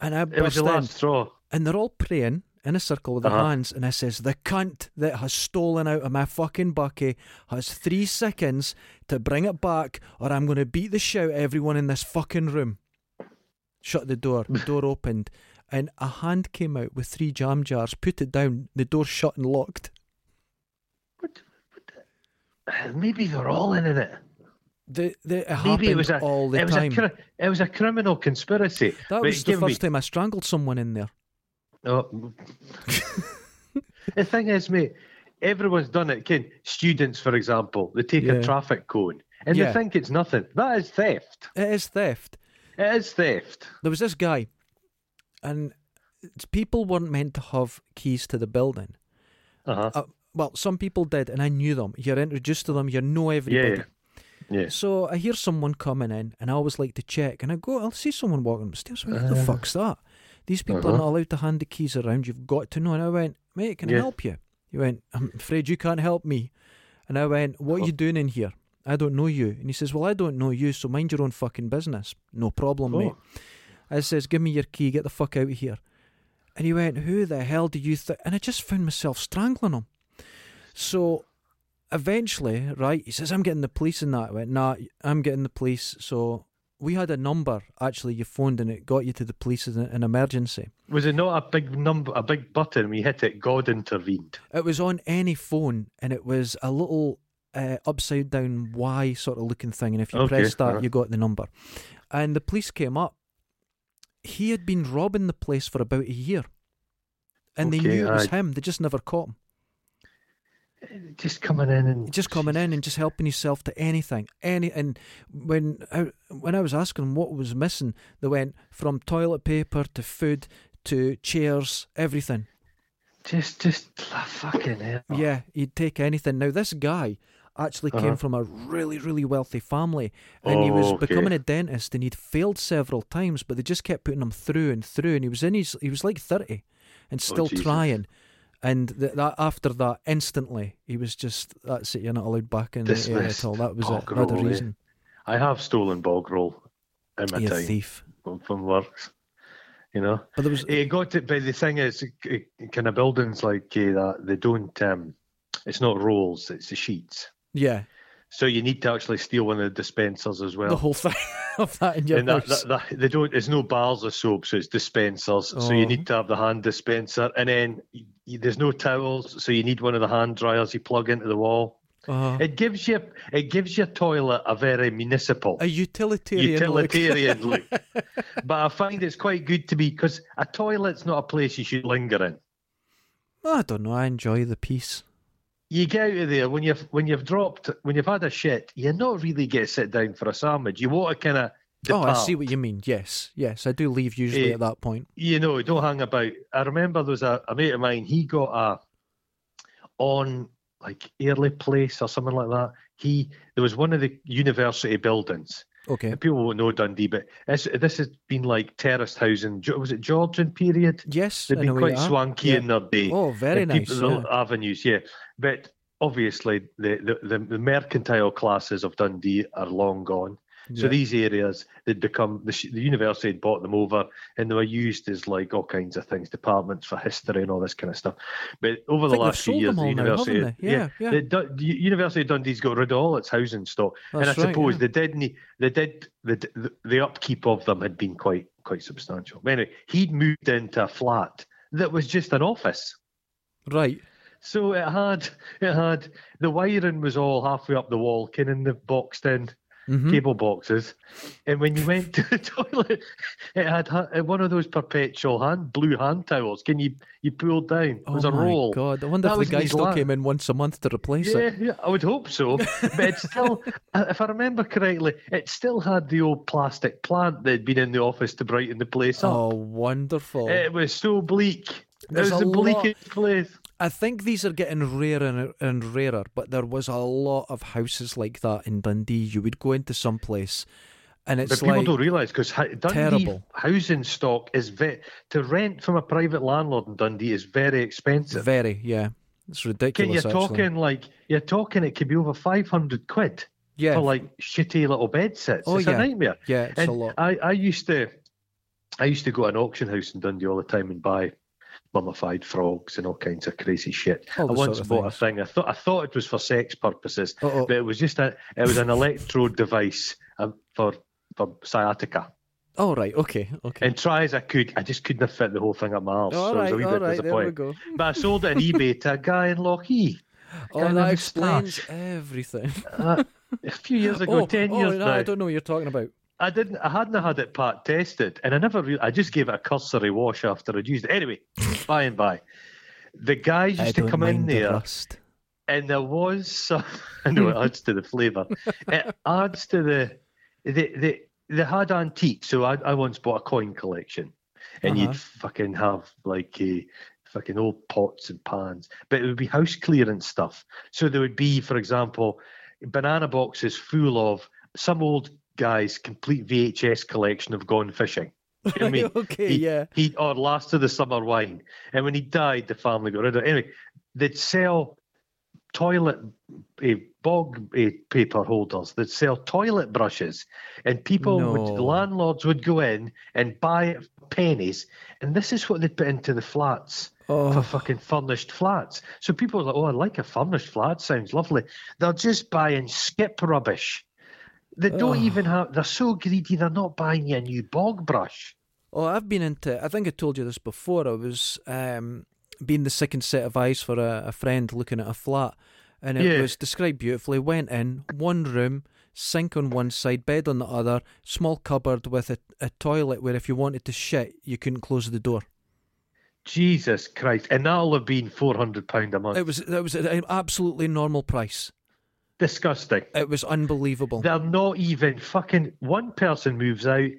and I It was the last straw. and they're all praying in a circle with their Uh-huh. hands, and I says, the cunt that has stolen out of my fucking bucket has three seconds to bring it back, or I'm going to beat the shit out of everyone in this fucking room. Shut the door. The door opened, and a hand came out with three jam jars, put it down, the door shut and locked. What, what, maybe they're all in it. The, the, it Maybe happened it was a all the it was time. a it was a criminal conspiracy. that was the give me- first time I strangled someone in there. Oh. the thing is, mate, everyone's done it. Ken, students, for example, they take Yeah. a traffic cone and Yeah. they think it's nothing. That is theft. It is theft. It is theft. There was this guy, and people weren't meant to have keys to the building. Uh-huh. Uh, well, some people did, and I knew them. You're introduced to them, you know everybody. Yeah. Yeah. So I hear someone coming in, and I always like to check. And I go, I'll see someone walking upstairs. What the Uh, fuck's that? These people are uh-huh. not allowed to hand the keys around. You've got to know. And I went, mate, can I Yeah. help you? He went, I'm afraid you can't help me. And I went, what are you doing in here? I don't know you. And he says, well, I don't know you, so mind your own fucking business. No problem, Oh. mate. I says, give me your key, get the fuck out of here. And he went, who the hell do you think? And I just found myself strangling him. So eventually, right, he says, I'm getting the police in that. I went, nah, I'm getting the police. So we had a number, actually, you phoned and it got you to the police in an emergency. Was it not a big number, a big button? We hit it, God intervened. It was on any phone and it was a little uh, upside down Y sort of looking thing. And if you Okay, pressed that, alright. you got the number. And the police came up. He had been robbing the place for about a year. And they knew it was aye. him. They just never caught him. Just coming in and just coming in and just helping yourself to anything, any. And when I, when I was asking what was missing, they went from toilet paper to food to chairs, everything. just, just fucking hell. Yeah, he'd take anything. Now this guy actually Uh-huh. came from a really, really wealthy family, and he was Oh, okay. becoming a dentist, and he'd failed several times, but they just kept putting him through and through, and he was in his, he was like thirty, and still Oh, trying. And th- that after that, instantly, he was just that's it. You're not allowed back in the area at all. That was it. Bog Not the roll, eh? reason. I have stolen bog roll in my You time thief. from, from works. You know, But there was it got it. But the thing is, kind of buildings like that, they don't. Um, it's not rolls; it's the sheets. Yeah, So you need to actually steal one of the dispensers as well. the whole thing of that in your and that, that, that, they don't. There's no bars of soap, so it's dispensers. So you Oh. need to have the hand dispenser, and then y y- there's no towels, so you need one of the hand dryers you plug into the wall. Uh, It gives you it gives your toilet a very municipal, a utilitarian. look. utilitarian look. But I find it's quite good to be because a toilet's not a place you should linger in. I don't know. I enjoy the peace. You get out of there when you've when you've dropped when you've had a shit. You're not really get to sit down for a sandwich. You want to kind of Oh, I see what you mean. Yes, yes, I do leave usually Eh, at that point. you know, don't hang about. I remember there was a, a mate of mine, he got a on like Airlie Place or something like that. He there was one of the university buildings. Okay. And people won't know Dundee, but this this has been like terraced housing. Was it Georgian period? Yes, They've been quite swanky Yeah. in their day. Oh, very And nice. people- yeah. avenues, yeah. But obviously, the, the, the, the mercantile classes of Dundee are long gone. So Yeah. these areas, they'd become the, the university had bought them over, and they were used as like all kinds of things, departments for history and all this kind of stuff. But over the last few years, the all now, university, they? Yeah, yeah. the the University of Dundee's got rid of all its housing stock, and I right, suppose yeah. they did. ne- They did. The, the the upkeep of them had been quite quite substantial. But anyway, he'd moved into a flat that was just an office. Right. So it had it had the wiring was all halfway up the wall, kind of in the boxed in hmm cable boxes, and when you went to the toilet, it had one of those perpetual hand blue hand towels. Can you you pulled down? It Oh a my roll. god! I wonder That if the guy still lap. came in once a month to replace Yeah, it. yeah, I would hope so. But it still, uh, if I remember correctly, it still had the old plastic plant that had been in the office to brighten the place up. Oh, wonderful! It was so bleak. It was a the lot- bleakest place. I think these are getting rarer and, and rarer, but there was a lot of houses like that in Dundee. You would go into some place, and it's But people like don't realise because Dundee terrible. housing stock is ve- to rent from a private landlord in Dundee is very expensive. very yeah. It's ridiculous. you're actually. talking like you're talking it could be over five hundred quid yeah, for like shitty little bed sets. Oh, it's yeah. a nightmare. yeah, it's and a lot. I, I used to I used to go to an auction house in Dundee all the time and buy mummified frogs and all kinds of crazy shit. All I once sort of bought things. a thing. I thought I thought it was for sex purposes, Uh-oh. but it was just a it was an electrode device um, for for sciatica. Oh right, okay, okay. And try as I could, I just couldn't fit the whole thing up my arse. all so I was right, a wee all bit right. There we go. But I sold it on eBay to a guy in Lochee Oh, that explains moustache. everything. uh, a few years ago, oh, ten oh, years no, now. I don't know what you're talking about. I didn't. I hadn't had it PAT tested, and I never. Re- I just gave it a cursory wash after I'd used it. Anyway, by and by, the guys used to come in the there, rust. and there was some. I know it adds to the flavour. It adds to the. They they they had antique. So I I once bought a coin collection, and Uh-huh. you'd fucking have like a. Fucking old pots and pans, but it would be house clearance stuff. So there would be, for example, banana boxes full of some old guy's complete VHS collection of Gone Fishing. You know I mean? okay, he, yeah. He or Last of the Summer Wine, and when he died, the family got rid of it. Anyway, they'd sell toilet a bog a paper holders that sell toilet brushes, and people No. would landlords would go in and buy it for pennies, and this is what they'd put into the flats for Oh, fucking furnished flats. So people are like, oh, I like a furnished flat. Sounds lovely. They're just buying skip rubbish. They don't Ugh. even have. They're so greedy. They're not buying you a new bog brush. oh, I've been into. I think I told you this before. I was um, being the second set of eyes for a, a friend looking at a flat, and it Yeah. was described beautifully. Went in one room, sink on one side, bed on the other, small cupboard with a, a toilet where if you wanted to shit, you couldn't close the door. Jesus Christ! And that'll have been four hundred pound a month. It was it was an absolutely normal price. Disgusting. It was unbelievable. They're not even fucking. One person moves out.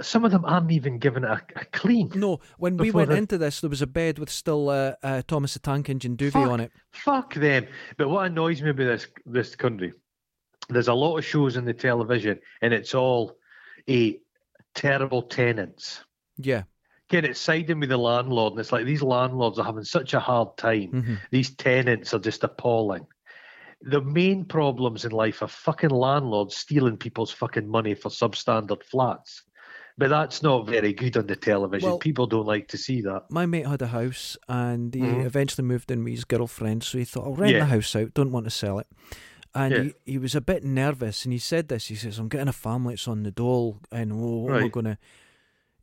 Some of them aren't even given a, a clean. No, when we went into this, there was a bed with still uh, uh, Thomas the Tank Engine duvet Fuck. on it. Fuck them. But what annoys me about this this country, there's a lot of shows on the television, and it's all a terrible tenants. Yeah. Again, it's siding with the landlord, and it's like these landlords are having such a hard time. hmm These tenants are just appalling. The main problems in life are fucking landlords stealing people's fucking money for substandard flats. But that's not very good on the television. Well- People don't like to see that. My mate had a house and he Mhm. eventually moved in with his girlfriend, so he thought, I'll rent Yeah. the house out, don't want to sell it. And Yeah. he, he was a bit nervous and he said this. He says, I'm getting a family that's on the dole and oh, what am I Right. going to.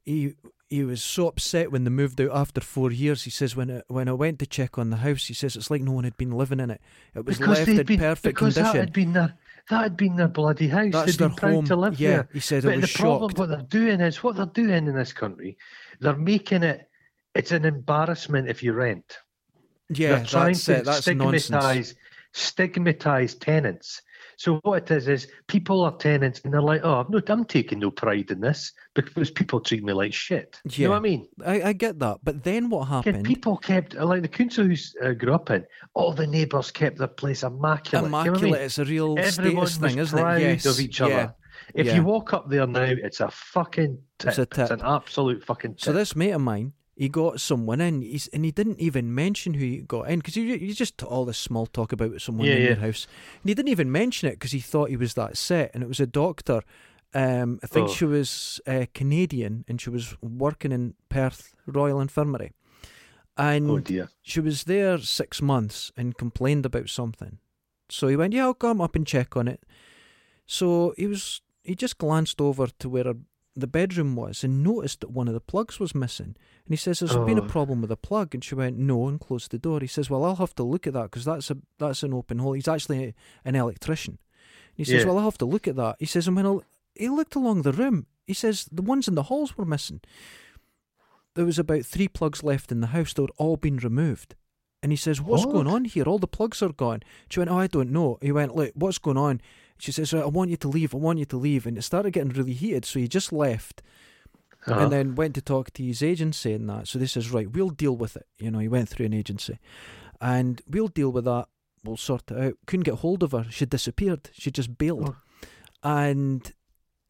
He, he was so upset when they moved out after four years. He says, when I, when I went to check on the house, he says, it's like no one had been living in it. It was left in been- perfect because that condition. had been their that had been their bloody house. That's They'd their home. to live yeah, there. he said, But the was problem, what they're doing is what they're doing in this country. They're making it. It's an embarrassment if you rent. Yeah, they're trying that's to it. That's nonsense. stigmatize stigmatize tenants. So what it is is people are tenants and they're like, oh, I'm, not, I'm taking no pride in this because people treat me like shit. You know what I mean? I, I get that. But then what Yeah, happened? people kept like the council who uh, grew up in. All the neighbours kept their place immaculate. You know I immaculate. mean? It's a real Everyone status thing, isn't it? Yes. of each yeah. other. If yeah. you walk up there now, it's a fucking tip. It's a tip. an absolute fucking tip. So this mate of mine, he got someone in, he's, and he didn't even mention who he got in because you you just all this small talk about someone Yeah, in your house, and he didn't even mention it because he thought he was that set, and it was a doctor. Um, I think Oh. she was uh, Canadian, and she was working in Perth Royal Infirmary, and oh dear. she was there six months and complained about something. So he went, "Yeah, I'll come up and check on it." So he was he just glanced over to where her, the bedroom was and noticed that one of the plugs was missing. And he says, "Has there been a Oh. problem with the plug?" And she went, "No," and closed the door. He says, "Well, I'll have to look at that because that's a that's an open hole." He's actually a, an electrician. He says, Yeah. "Well, I'll have to look at that." He says, "And when I, he looked along the room, he says the ones in the halls were missing. There was about three plugs left in the house. They'd all been removed." And he says, What's What? going on here? All the plugs are gone. She went, Oh, I don't know. He went, Look, what's going on? She says, "Right, I want you to leave. I want you to leave. And it started getting really heated. So he just left Uh-huh. and then went to talk to his agency and that. So they says, Right, we'll deal with it. You know, he went through an agency and we'll deal with that. We'll sort it out. Couldn't get hold of her. She disappeared. She just bailed. Oh. And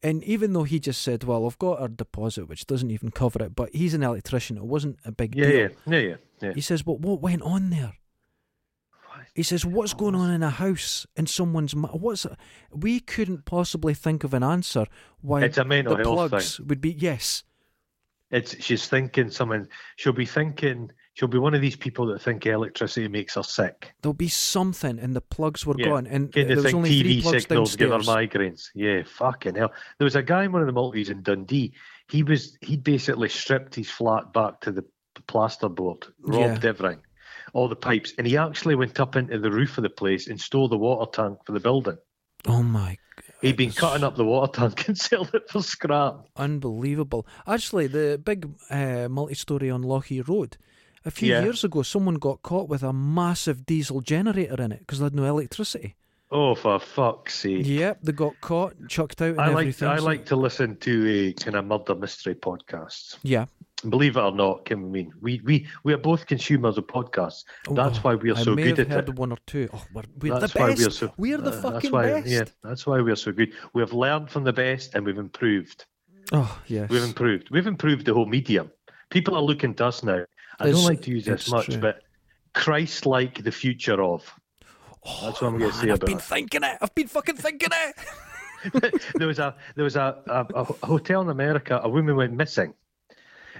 and even though he just said, Well, I've got her deposit, which doesn't even cover it, but he's an electrician. It wasn't a big yeah, deal. yeah, yeah, yeah, yeah. He says, But what went on there? He says, "What's going on in a house in someone's? ma- What's? We couldn't possibly think of an answer why It's a mental the health plugs thing. would be yes, It's she's thinking something. She'll be thinking. She'll be one of these people that think electricity makes her sick. there'll be something, and the plugs were Yeah. gone, and Can there was only three TV plugs signals give her migraines? Yeah, fucking hell. There was a guy in one of the multis in Dundee. He was he'd basically stripped his flat back to the plasterboard, robbed everything, all the pipes, and he actually went up into the roof of the place and stole the water tank for the building. Oh my! God. He'd been cutting up the water tank and selling it for scrap. Unbelievable. Actually, the big uh, multi-story on Lochee Road. A few Yeah. years ago, someone got caught with a massive diesel generator in it because they had no electricity. Oh, for fuck's sake! Yep, they got caught, chucked out, and I like everything. I like to listen to a kind of murder mystery podcasts. Yeah, Believe it or not, Kim, I mean, we we we are both consumers of podcasts. That's Oh, why we are I so good at heard it. one or two. Oh, we're, we're That's the why best. we are so. We're the uh, fucking that's why, best. Yeah, that's why we are so good. We have learned from the best and we've improved. Oh yes. We've improved. We've improved the whole medium. People are looking to us now. I It's- don't like to use this much, true. but Christ-like the future of. That's what I'm going to say I've about been it. thinking it. I've been fucking thinking it. there was a there was a, a, a hotel in America. A woman went missing,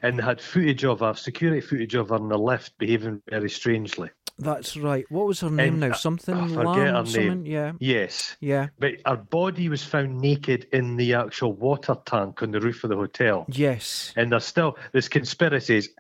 and they had footage of her, security footage of her in the lift behaving very strangely. That's right. What was her name And, now? Something I forget Lam, her something? name. Yeah. Yes, Yeah. but her body was found naked in the actual water tank on the roof of the hotel. Yes. And there's still there's conspiracies.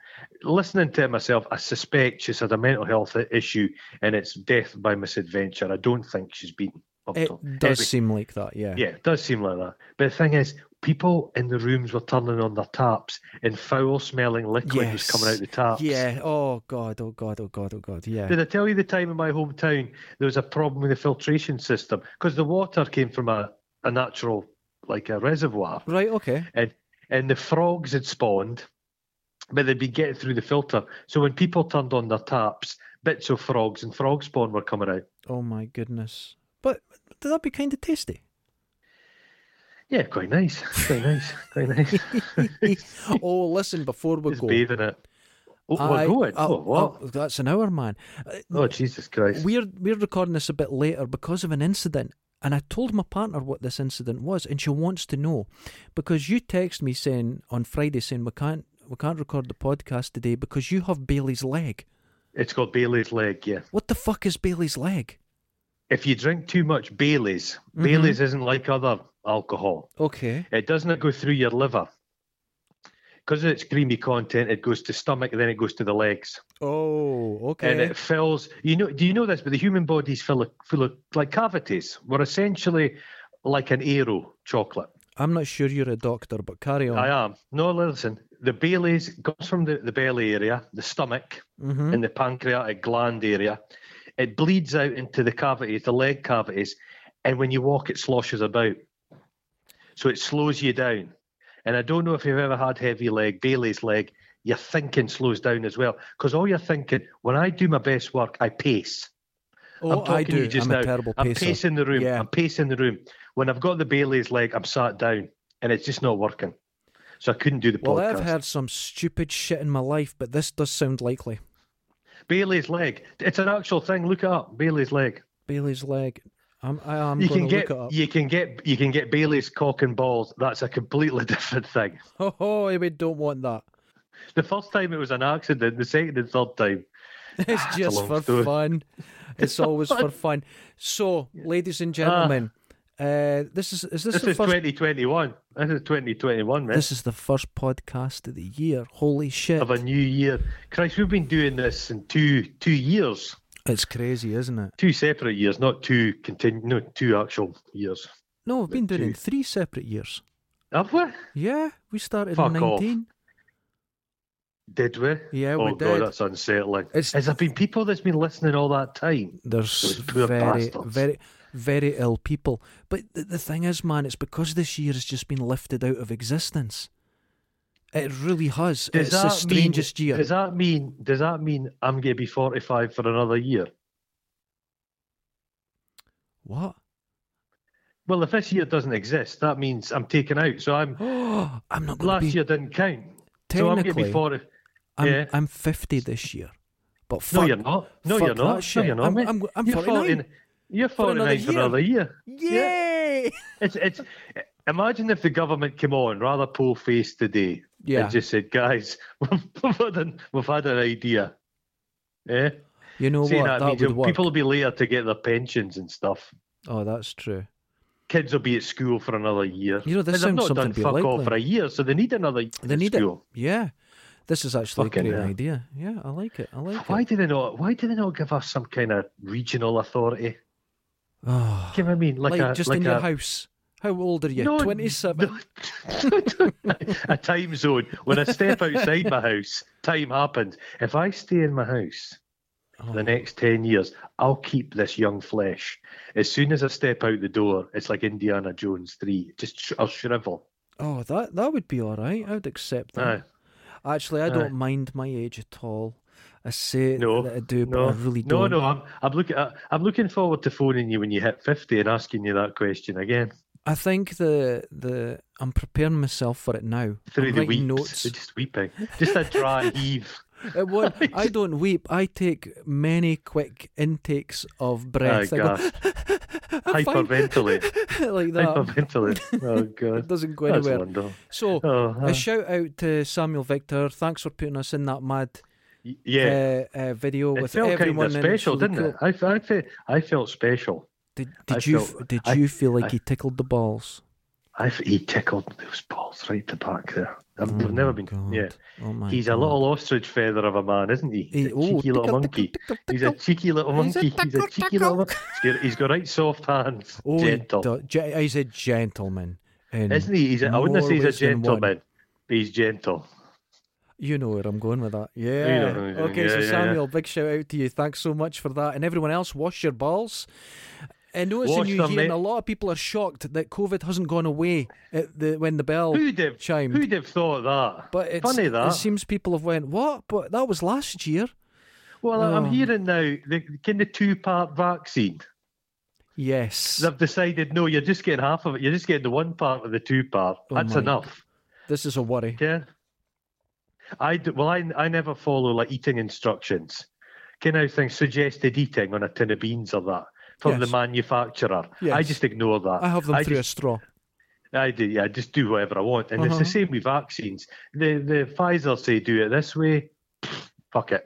Listening to it myself, I suspect she's had a mental health issue and it's death by misadventure. I don't think she's been. It does Anyway, seem like that, yeah. Yeah, it does seem like that. But the thing is, people in the rooms were turning on their taps and foul smelling liquid was coming Yes. out the taps. Yeah. Oh god. Oh god. Oh god. Oh god. Yeah. Did I tell you the time in my hometown there was a problem with the filtration system? Because the water came from a, a natural, like a reservoir, Right. Okay. and, and the frogs had spawned, but they'd be getting through the filter. So when people turned on their taps, bits of frogs and frog spawn were coming out. Oh my goodness. But did that be kind of tasty? Yeah, quite nice. Quite nice. Quite nice. oh, listen. Before we Just go, bathing it. Oh, I- we're going. oh, Oh, what? oh, that's an hour, man. Uh, Oh, Jesus Christ. We're we're recording this a bit later because of an incident, and I told my partner what this incident was, and she wants to know because you text me saying on Friday saying we can't we can't record the podcast today because you have Bailey's leg. It's called Bailey's leg, yeah. What the fuck is Bailey's leg? If you drink too much Bailey's, Mhm. Bailey's isn't like other alcohol. Okay. It doesn't go through your liver. Because of its creamy content, it goes to stomach, then it goes to the legs. Oh, okay. And it fills you know do you know this? But the human body's full of full of like cavities. We're essentially like an aero chocolate. I'm not sure you're a doctor, but carry on. I am. No, listen. The Bailey's comes from the, the belly area, the stomach, hmm in the pancreatic gland area. It bleeds out into the cavities, the leg cavities, and when you walk, it sloshes about. So it slows you down. And I don't know if you've ever had heavy leg, Bailey's leg, your thinking slows down as well. Because all you're thinking, when I do my best work, I pace. Oh, I do. I'm now. a terrible I'm pacer. pacing the room. Yeah. I'm pacing the room. When I've got the Bailey's leg, I'm sat down, and it's just not working. So I couldn't do the Well, podcast. I've heard some stupid shit in my life, but this does sound likely. Bailey's leg. It's an actual thing. Look it up. Bailey's leg. Bailey's leg. I'm, I am you can get look it up. you can get you can get Bailey's cock and balls. That's a completely different thing. Oh, oh, we don't want that. The first time it was an accident. The second and third time, It's a just for story. fun. It's always for fun. So, ladies and gentlemen, uh, this is is this, this the is first? 2021. This is 2021, man. This is the first podcast of the year. Holy shit! of a new year. Christ, we've been doing this in two two years, It's crazy, isn't it? two separate years, not two continu- no two actual years. No, we've been doing it in three separate years. Have we? Yeah, we started Fuck in off. nineteen. Did we? Yeah, we did. oh God, that's unsettling. It's Has there been people that's been listening all that time? There's poor very, bastards. very, very ill people. But the, the thing is, man, it's because this year has just been lifted out of existence. It really has. Does it's the strangest mean, year. Does that mean? Does that mean I'm going to be 45 for another year? What? Well, if this year doesn't exist, that means I'm taken out. So I'm I'm not going to last be. year didn't count. So I'm going to be 40. I'm, yeah. I'm 50 this year. But No, you're not. No, you're not. shit. No, you're not. I'm. I'm, I'm you're 49. 40 You're For another 49 for another year. Yay! It's it's. Imagine if the government came on rather pull face today Yeah. and just said, "Guys, we've had an, we've had an idea." Yeah, You know Saying what? that, That means would work. people will be later to get their pensions and stuff. Oh, that's true. Kids will be at school for another year. You know, this sounds not something done to be fuck likely. for a year, so they need another They need it. Yeah. This is actually Fucking a great hell. idea. Yeah, I like it. I like Why it. do they not? Why do they not give us some kind of regional authority? Oh, you know what I mean? Like, like, a just like in your house. How old are you? No, 27. no. a time zone. When I step outside my house, time happens. If I stay in my house Oh, the next 10 years, I'll keep this young flesh. As soon as I step out the door, it's like Indiana Jones 3. Just sh- I'll shrivel. oh, that that would be all right. I would accept that. Aye. Actually, I Aye. don't mind my age at all. I say No, that I do, but No, I really no, don't. no. I'm, I'm looking. I'm looking forward to phoning you when you hit fifty and asking you that question again I think the the I'm preparing myself for it now. through I'm the weeps. notes. Just weeping, just a dry heave. It won't. I don't weep. I take many quick intakes of breath. Oh, I go, God. I'm fine. Hyperventilate. like that. Hyperventilate. Oh, God. It doesn't go That's anywhere. wonderful. So, Oh, a uh, shout out to Samuel Victor. Thanks for putting us in that mad y- yeah. uh, uh, video it with felt kind everyone. of in it. It's special, didn't it? I, I, I felt special. Did, I did you felt- did I- you feel like I- he tickled the balls? I, he tickled those balls right to back there. I've, Oh never been. God. Yeah. Oh my He's a little ostrich feather of a man, isn't he? He's He- a oh, cheeky little monkey. tickle, tickle, He's a cheeky little monkey. He's a cheeky little. He's got, he's got right soft hands. Oh, he Gentle, do- ge- he's a gentleman. isn't he? He's a, I wouldn't say he's a ways than one. gentleman, but he's gentle. You know where I'm going with that. Yeah. okay, so yeah, yeah, yeah. Samuel, big shout out to you. Thanks so much for that. And everyone else, wash your balls. I know it's a new year, and a lot of people are shocked that COVID hasn't gone away at the when the bell Who'd have, chimed. who'd have thought that? but it's, Funny it seems people have went, what? But that was last year. Well, I'm Oh. hearing now the kind of two part vaccine. Yes. They've decided no, you're just getting half of it. You're just getting the one part of the two part. Oh That's enough. This is a worry. Yeah. I do, well, I I never follow like eating instructions. Can I think suggested eating on a tin of beans or that from the Yes. manufacturer? I just ignore that. I have them I through just, a straw. I do. Yeah, I just do whatever I want, and it's Uh-huh. the same with vaccines. The the Pfizer say do it this way. Fuck it,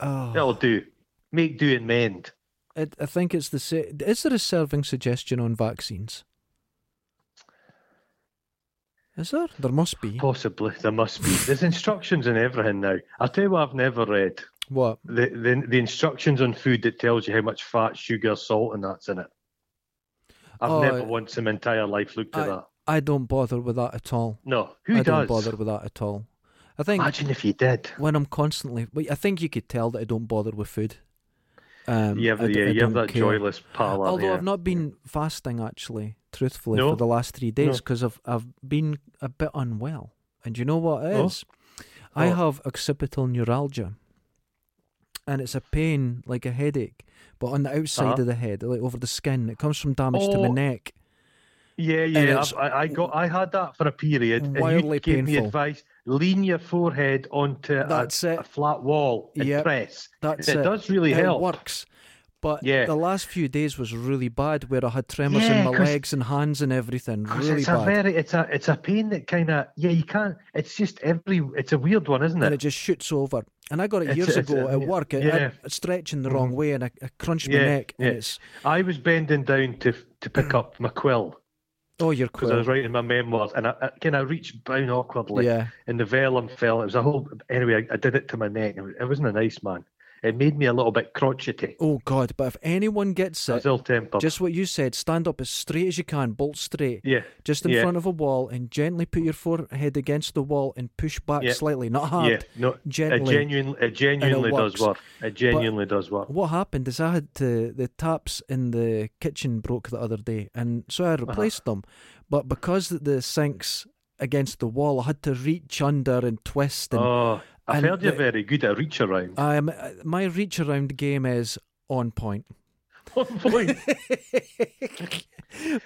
Oh, it'll do. Make do and mend. it, I think it's the same. Is there a serving suggestion on vaccines? Is there? There must be. Possibly there must be. There's instructions and everything now. I'll tell you what I've never read. What? The, the the instructions on food that tells you how much fat, sugar, salt, and that's in it. I've Oh, never once in my entire life looked at I- that. I don't bother with that at all. No, who does? I don't bother with that at all. I think Imagine if you did. when I'm constantly, I think you could tell that I don't bother with food. Um, You have, I yeah, I you have that care. joyless pallor. Although yeah. I've not been fasting actually, truthfully, No? for the last three days No. because I've I've been a bit unwell. And you know what it Oh? I What? have occipital neuralgia, and it's a pain like a headache, but on the outside Uh-huh. of the head, like over the skin. It comes from damage to my Oh, neck. Yeah, yeah. I, I got. I had that for a period, and you gave me advice: lean your forehead onto a, it. a flat wall and Yep, press. That's it, it. does really it help. works. But Yeah. the last few days was really bad, where I had tremors in my legs and hands and everything. Really it's a very, it's a, it's a pain that kind of, yeah, you can't. It's just every. It's a weird one, isn't it? and it just shoots over. And I got it It's- years it's- ago at work. Yeah. I stretching the wrong mm-hmm. way, and I, I crunched my Yeah, neck, and yeah. it's I was bending down to to pick up my quill oh, you're because I was writing my memoirs, and I, I kind of reached down awkwardly, yeah, and the vellum fell. It was a whole. Anyway, I, I did it to my neck. It, was, it wasn't a nice man. It made me a little bit crotchety. oh god. But if anyone gets it, ill tempered. just what you said, stand up as straight as you can, bolt straight, yeah, just in yeah. front of a wall, and gently put your forehead against the wall and push back Yeah. slightly, not hard. yeah. No, it genuinely, it genuinely does work. It genuinely does work. what happened is I had to, the taps in the kitchen broke the other day, and so I uh-huh. replaced them. But because the sink's against the wall, I had to reach under and twist. And Oh, I've and heard you're the- very good at reach around. um, my reach around game is on point. One point.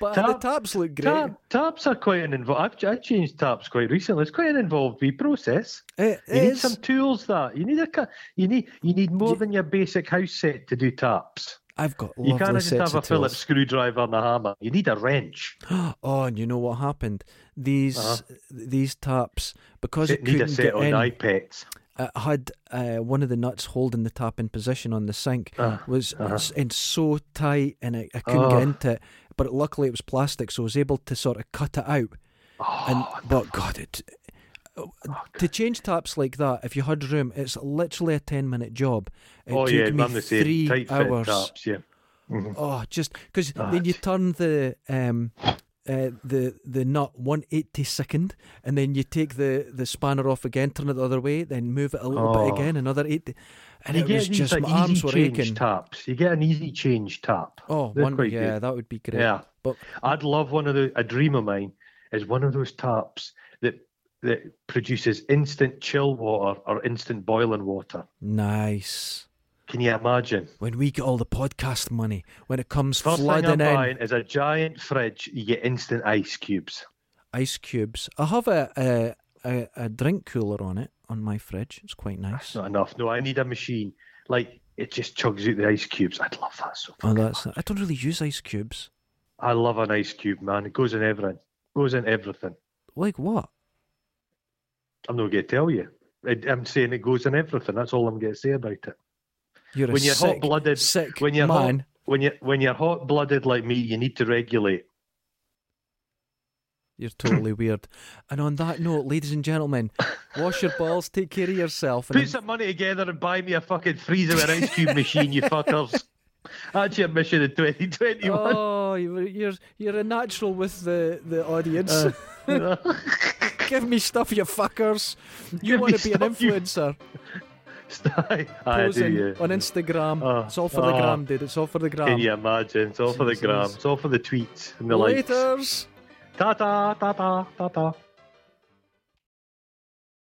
but Tap- the taps look great. Tap, taps are quite an involved. I've I changed taps quite recently. It's quite an involved wee process. It You need some tools. That you need a you need you need more Ye- than your basic house set to do taps. I've got You can't just have a Phillips screwdriver and a hammer. You need a wrench. Oh, and you know what happened? These Uh-huh. these taps because it need a couldn't set get on in. iPads. it had uh, one of the nuts holding the tap in position on the sink Uh, was uh-huh. and so tight and I, I couldn't Oh. get into it but luckily it was plastic so I was able to sort of cut it out and Oh, but god it to change taps like that if you had room it's literally a 10 minute job it oh took yeah, me the same. three Tight hours taps. Yeah. Mhm. oh just because Ah, then you turn the um uh, the the nut 180 second and then you take the the spanner off again turn it the other way then move it a little Oh. bit again another 80 and you it was just like my arms easy were aching taps. You get an easy change tap. oh one yeah good. that would be great Yeah. but I'd love one of the a dream of mine is one of those taps that produces instant chill water or instant boiling water. nice Can you imagine? when we get all the podcast money when it comes First thing flooding I'm in buying is a giant fridge. You get instant ice cubes. ice cubes i have a a, a, a drink cooler on it on my fridge. It's quite nice. Not enough. No, I need a machine. Like it just chugs out the ice cubes. I'd love that so Oh, fucking that's. I don't really use ice cubes. I love an ice cube, man. It goes in everything. Goes in everything. Like what? I'm not going to tell you. I- I'm saying it goes in everything. That's all I'm going to say about it. You're a When you're sick, hot-blooded- sick when you're hot- When you when you're hot blooded like me, you need to regulate. You're totally weird. And on that note, ladies and gentlemen, wash your balls, take care of yourself, Put some money together and buy me a fucking freezer with ice cube machine, you fuckers. That's your mission in 2021. oh, you're you're a natural with the the audience. Uh, Give me stuff, you fuckers. You Give want to be an stuff, you- influencer? I, I do, Posing yeah. on Instagram. Oh, it's all for the oh. gram, dude. It's all for the gram. Can you imagine? It's all for the gram. It's all for the tweets and the likes. Laters. Ta ta ta ta ta ta.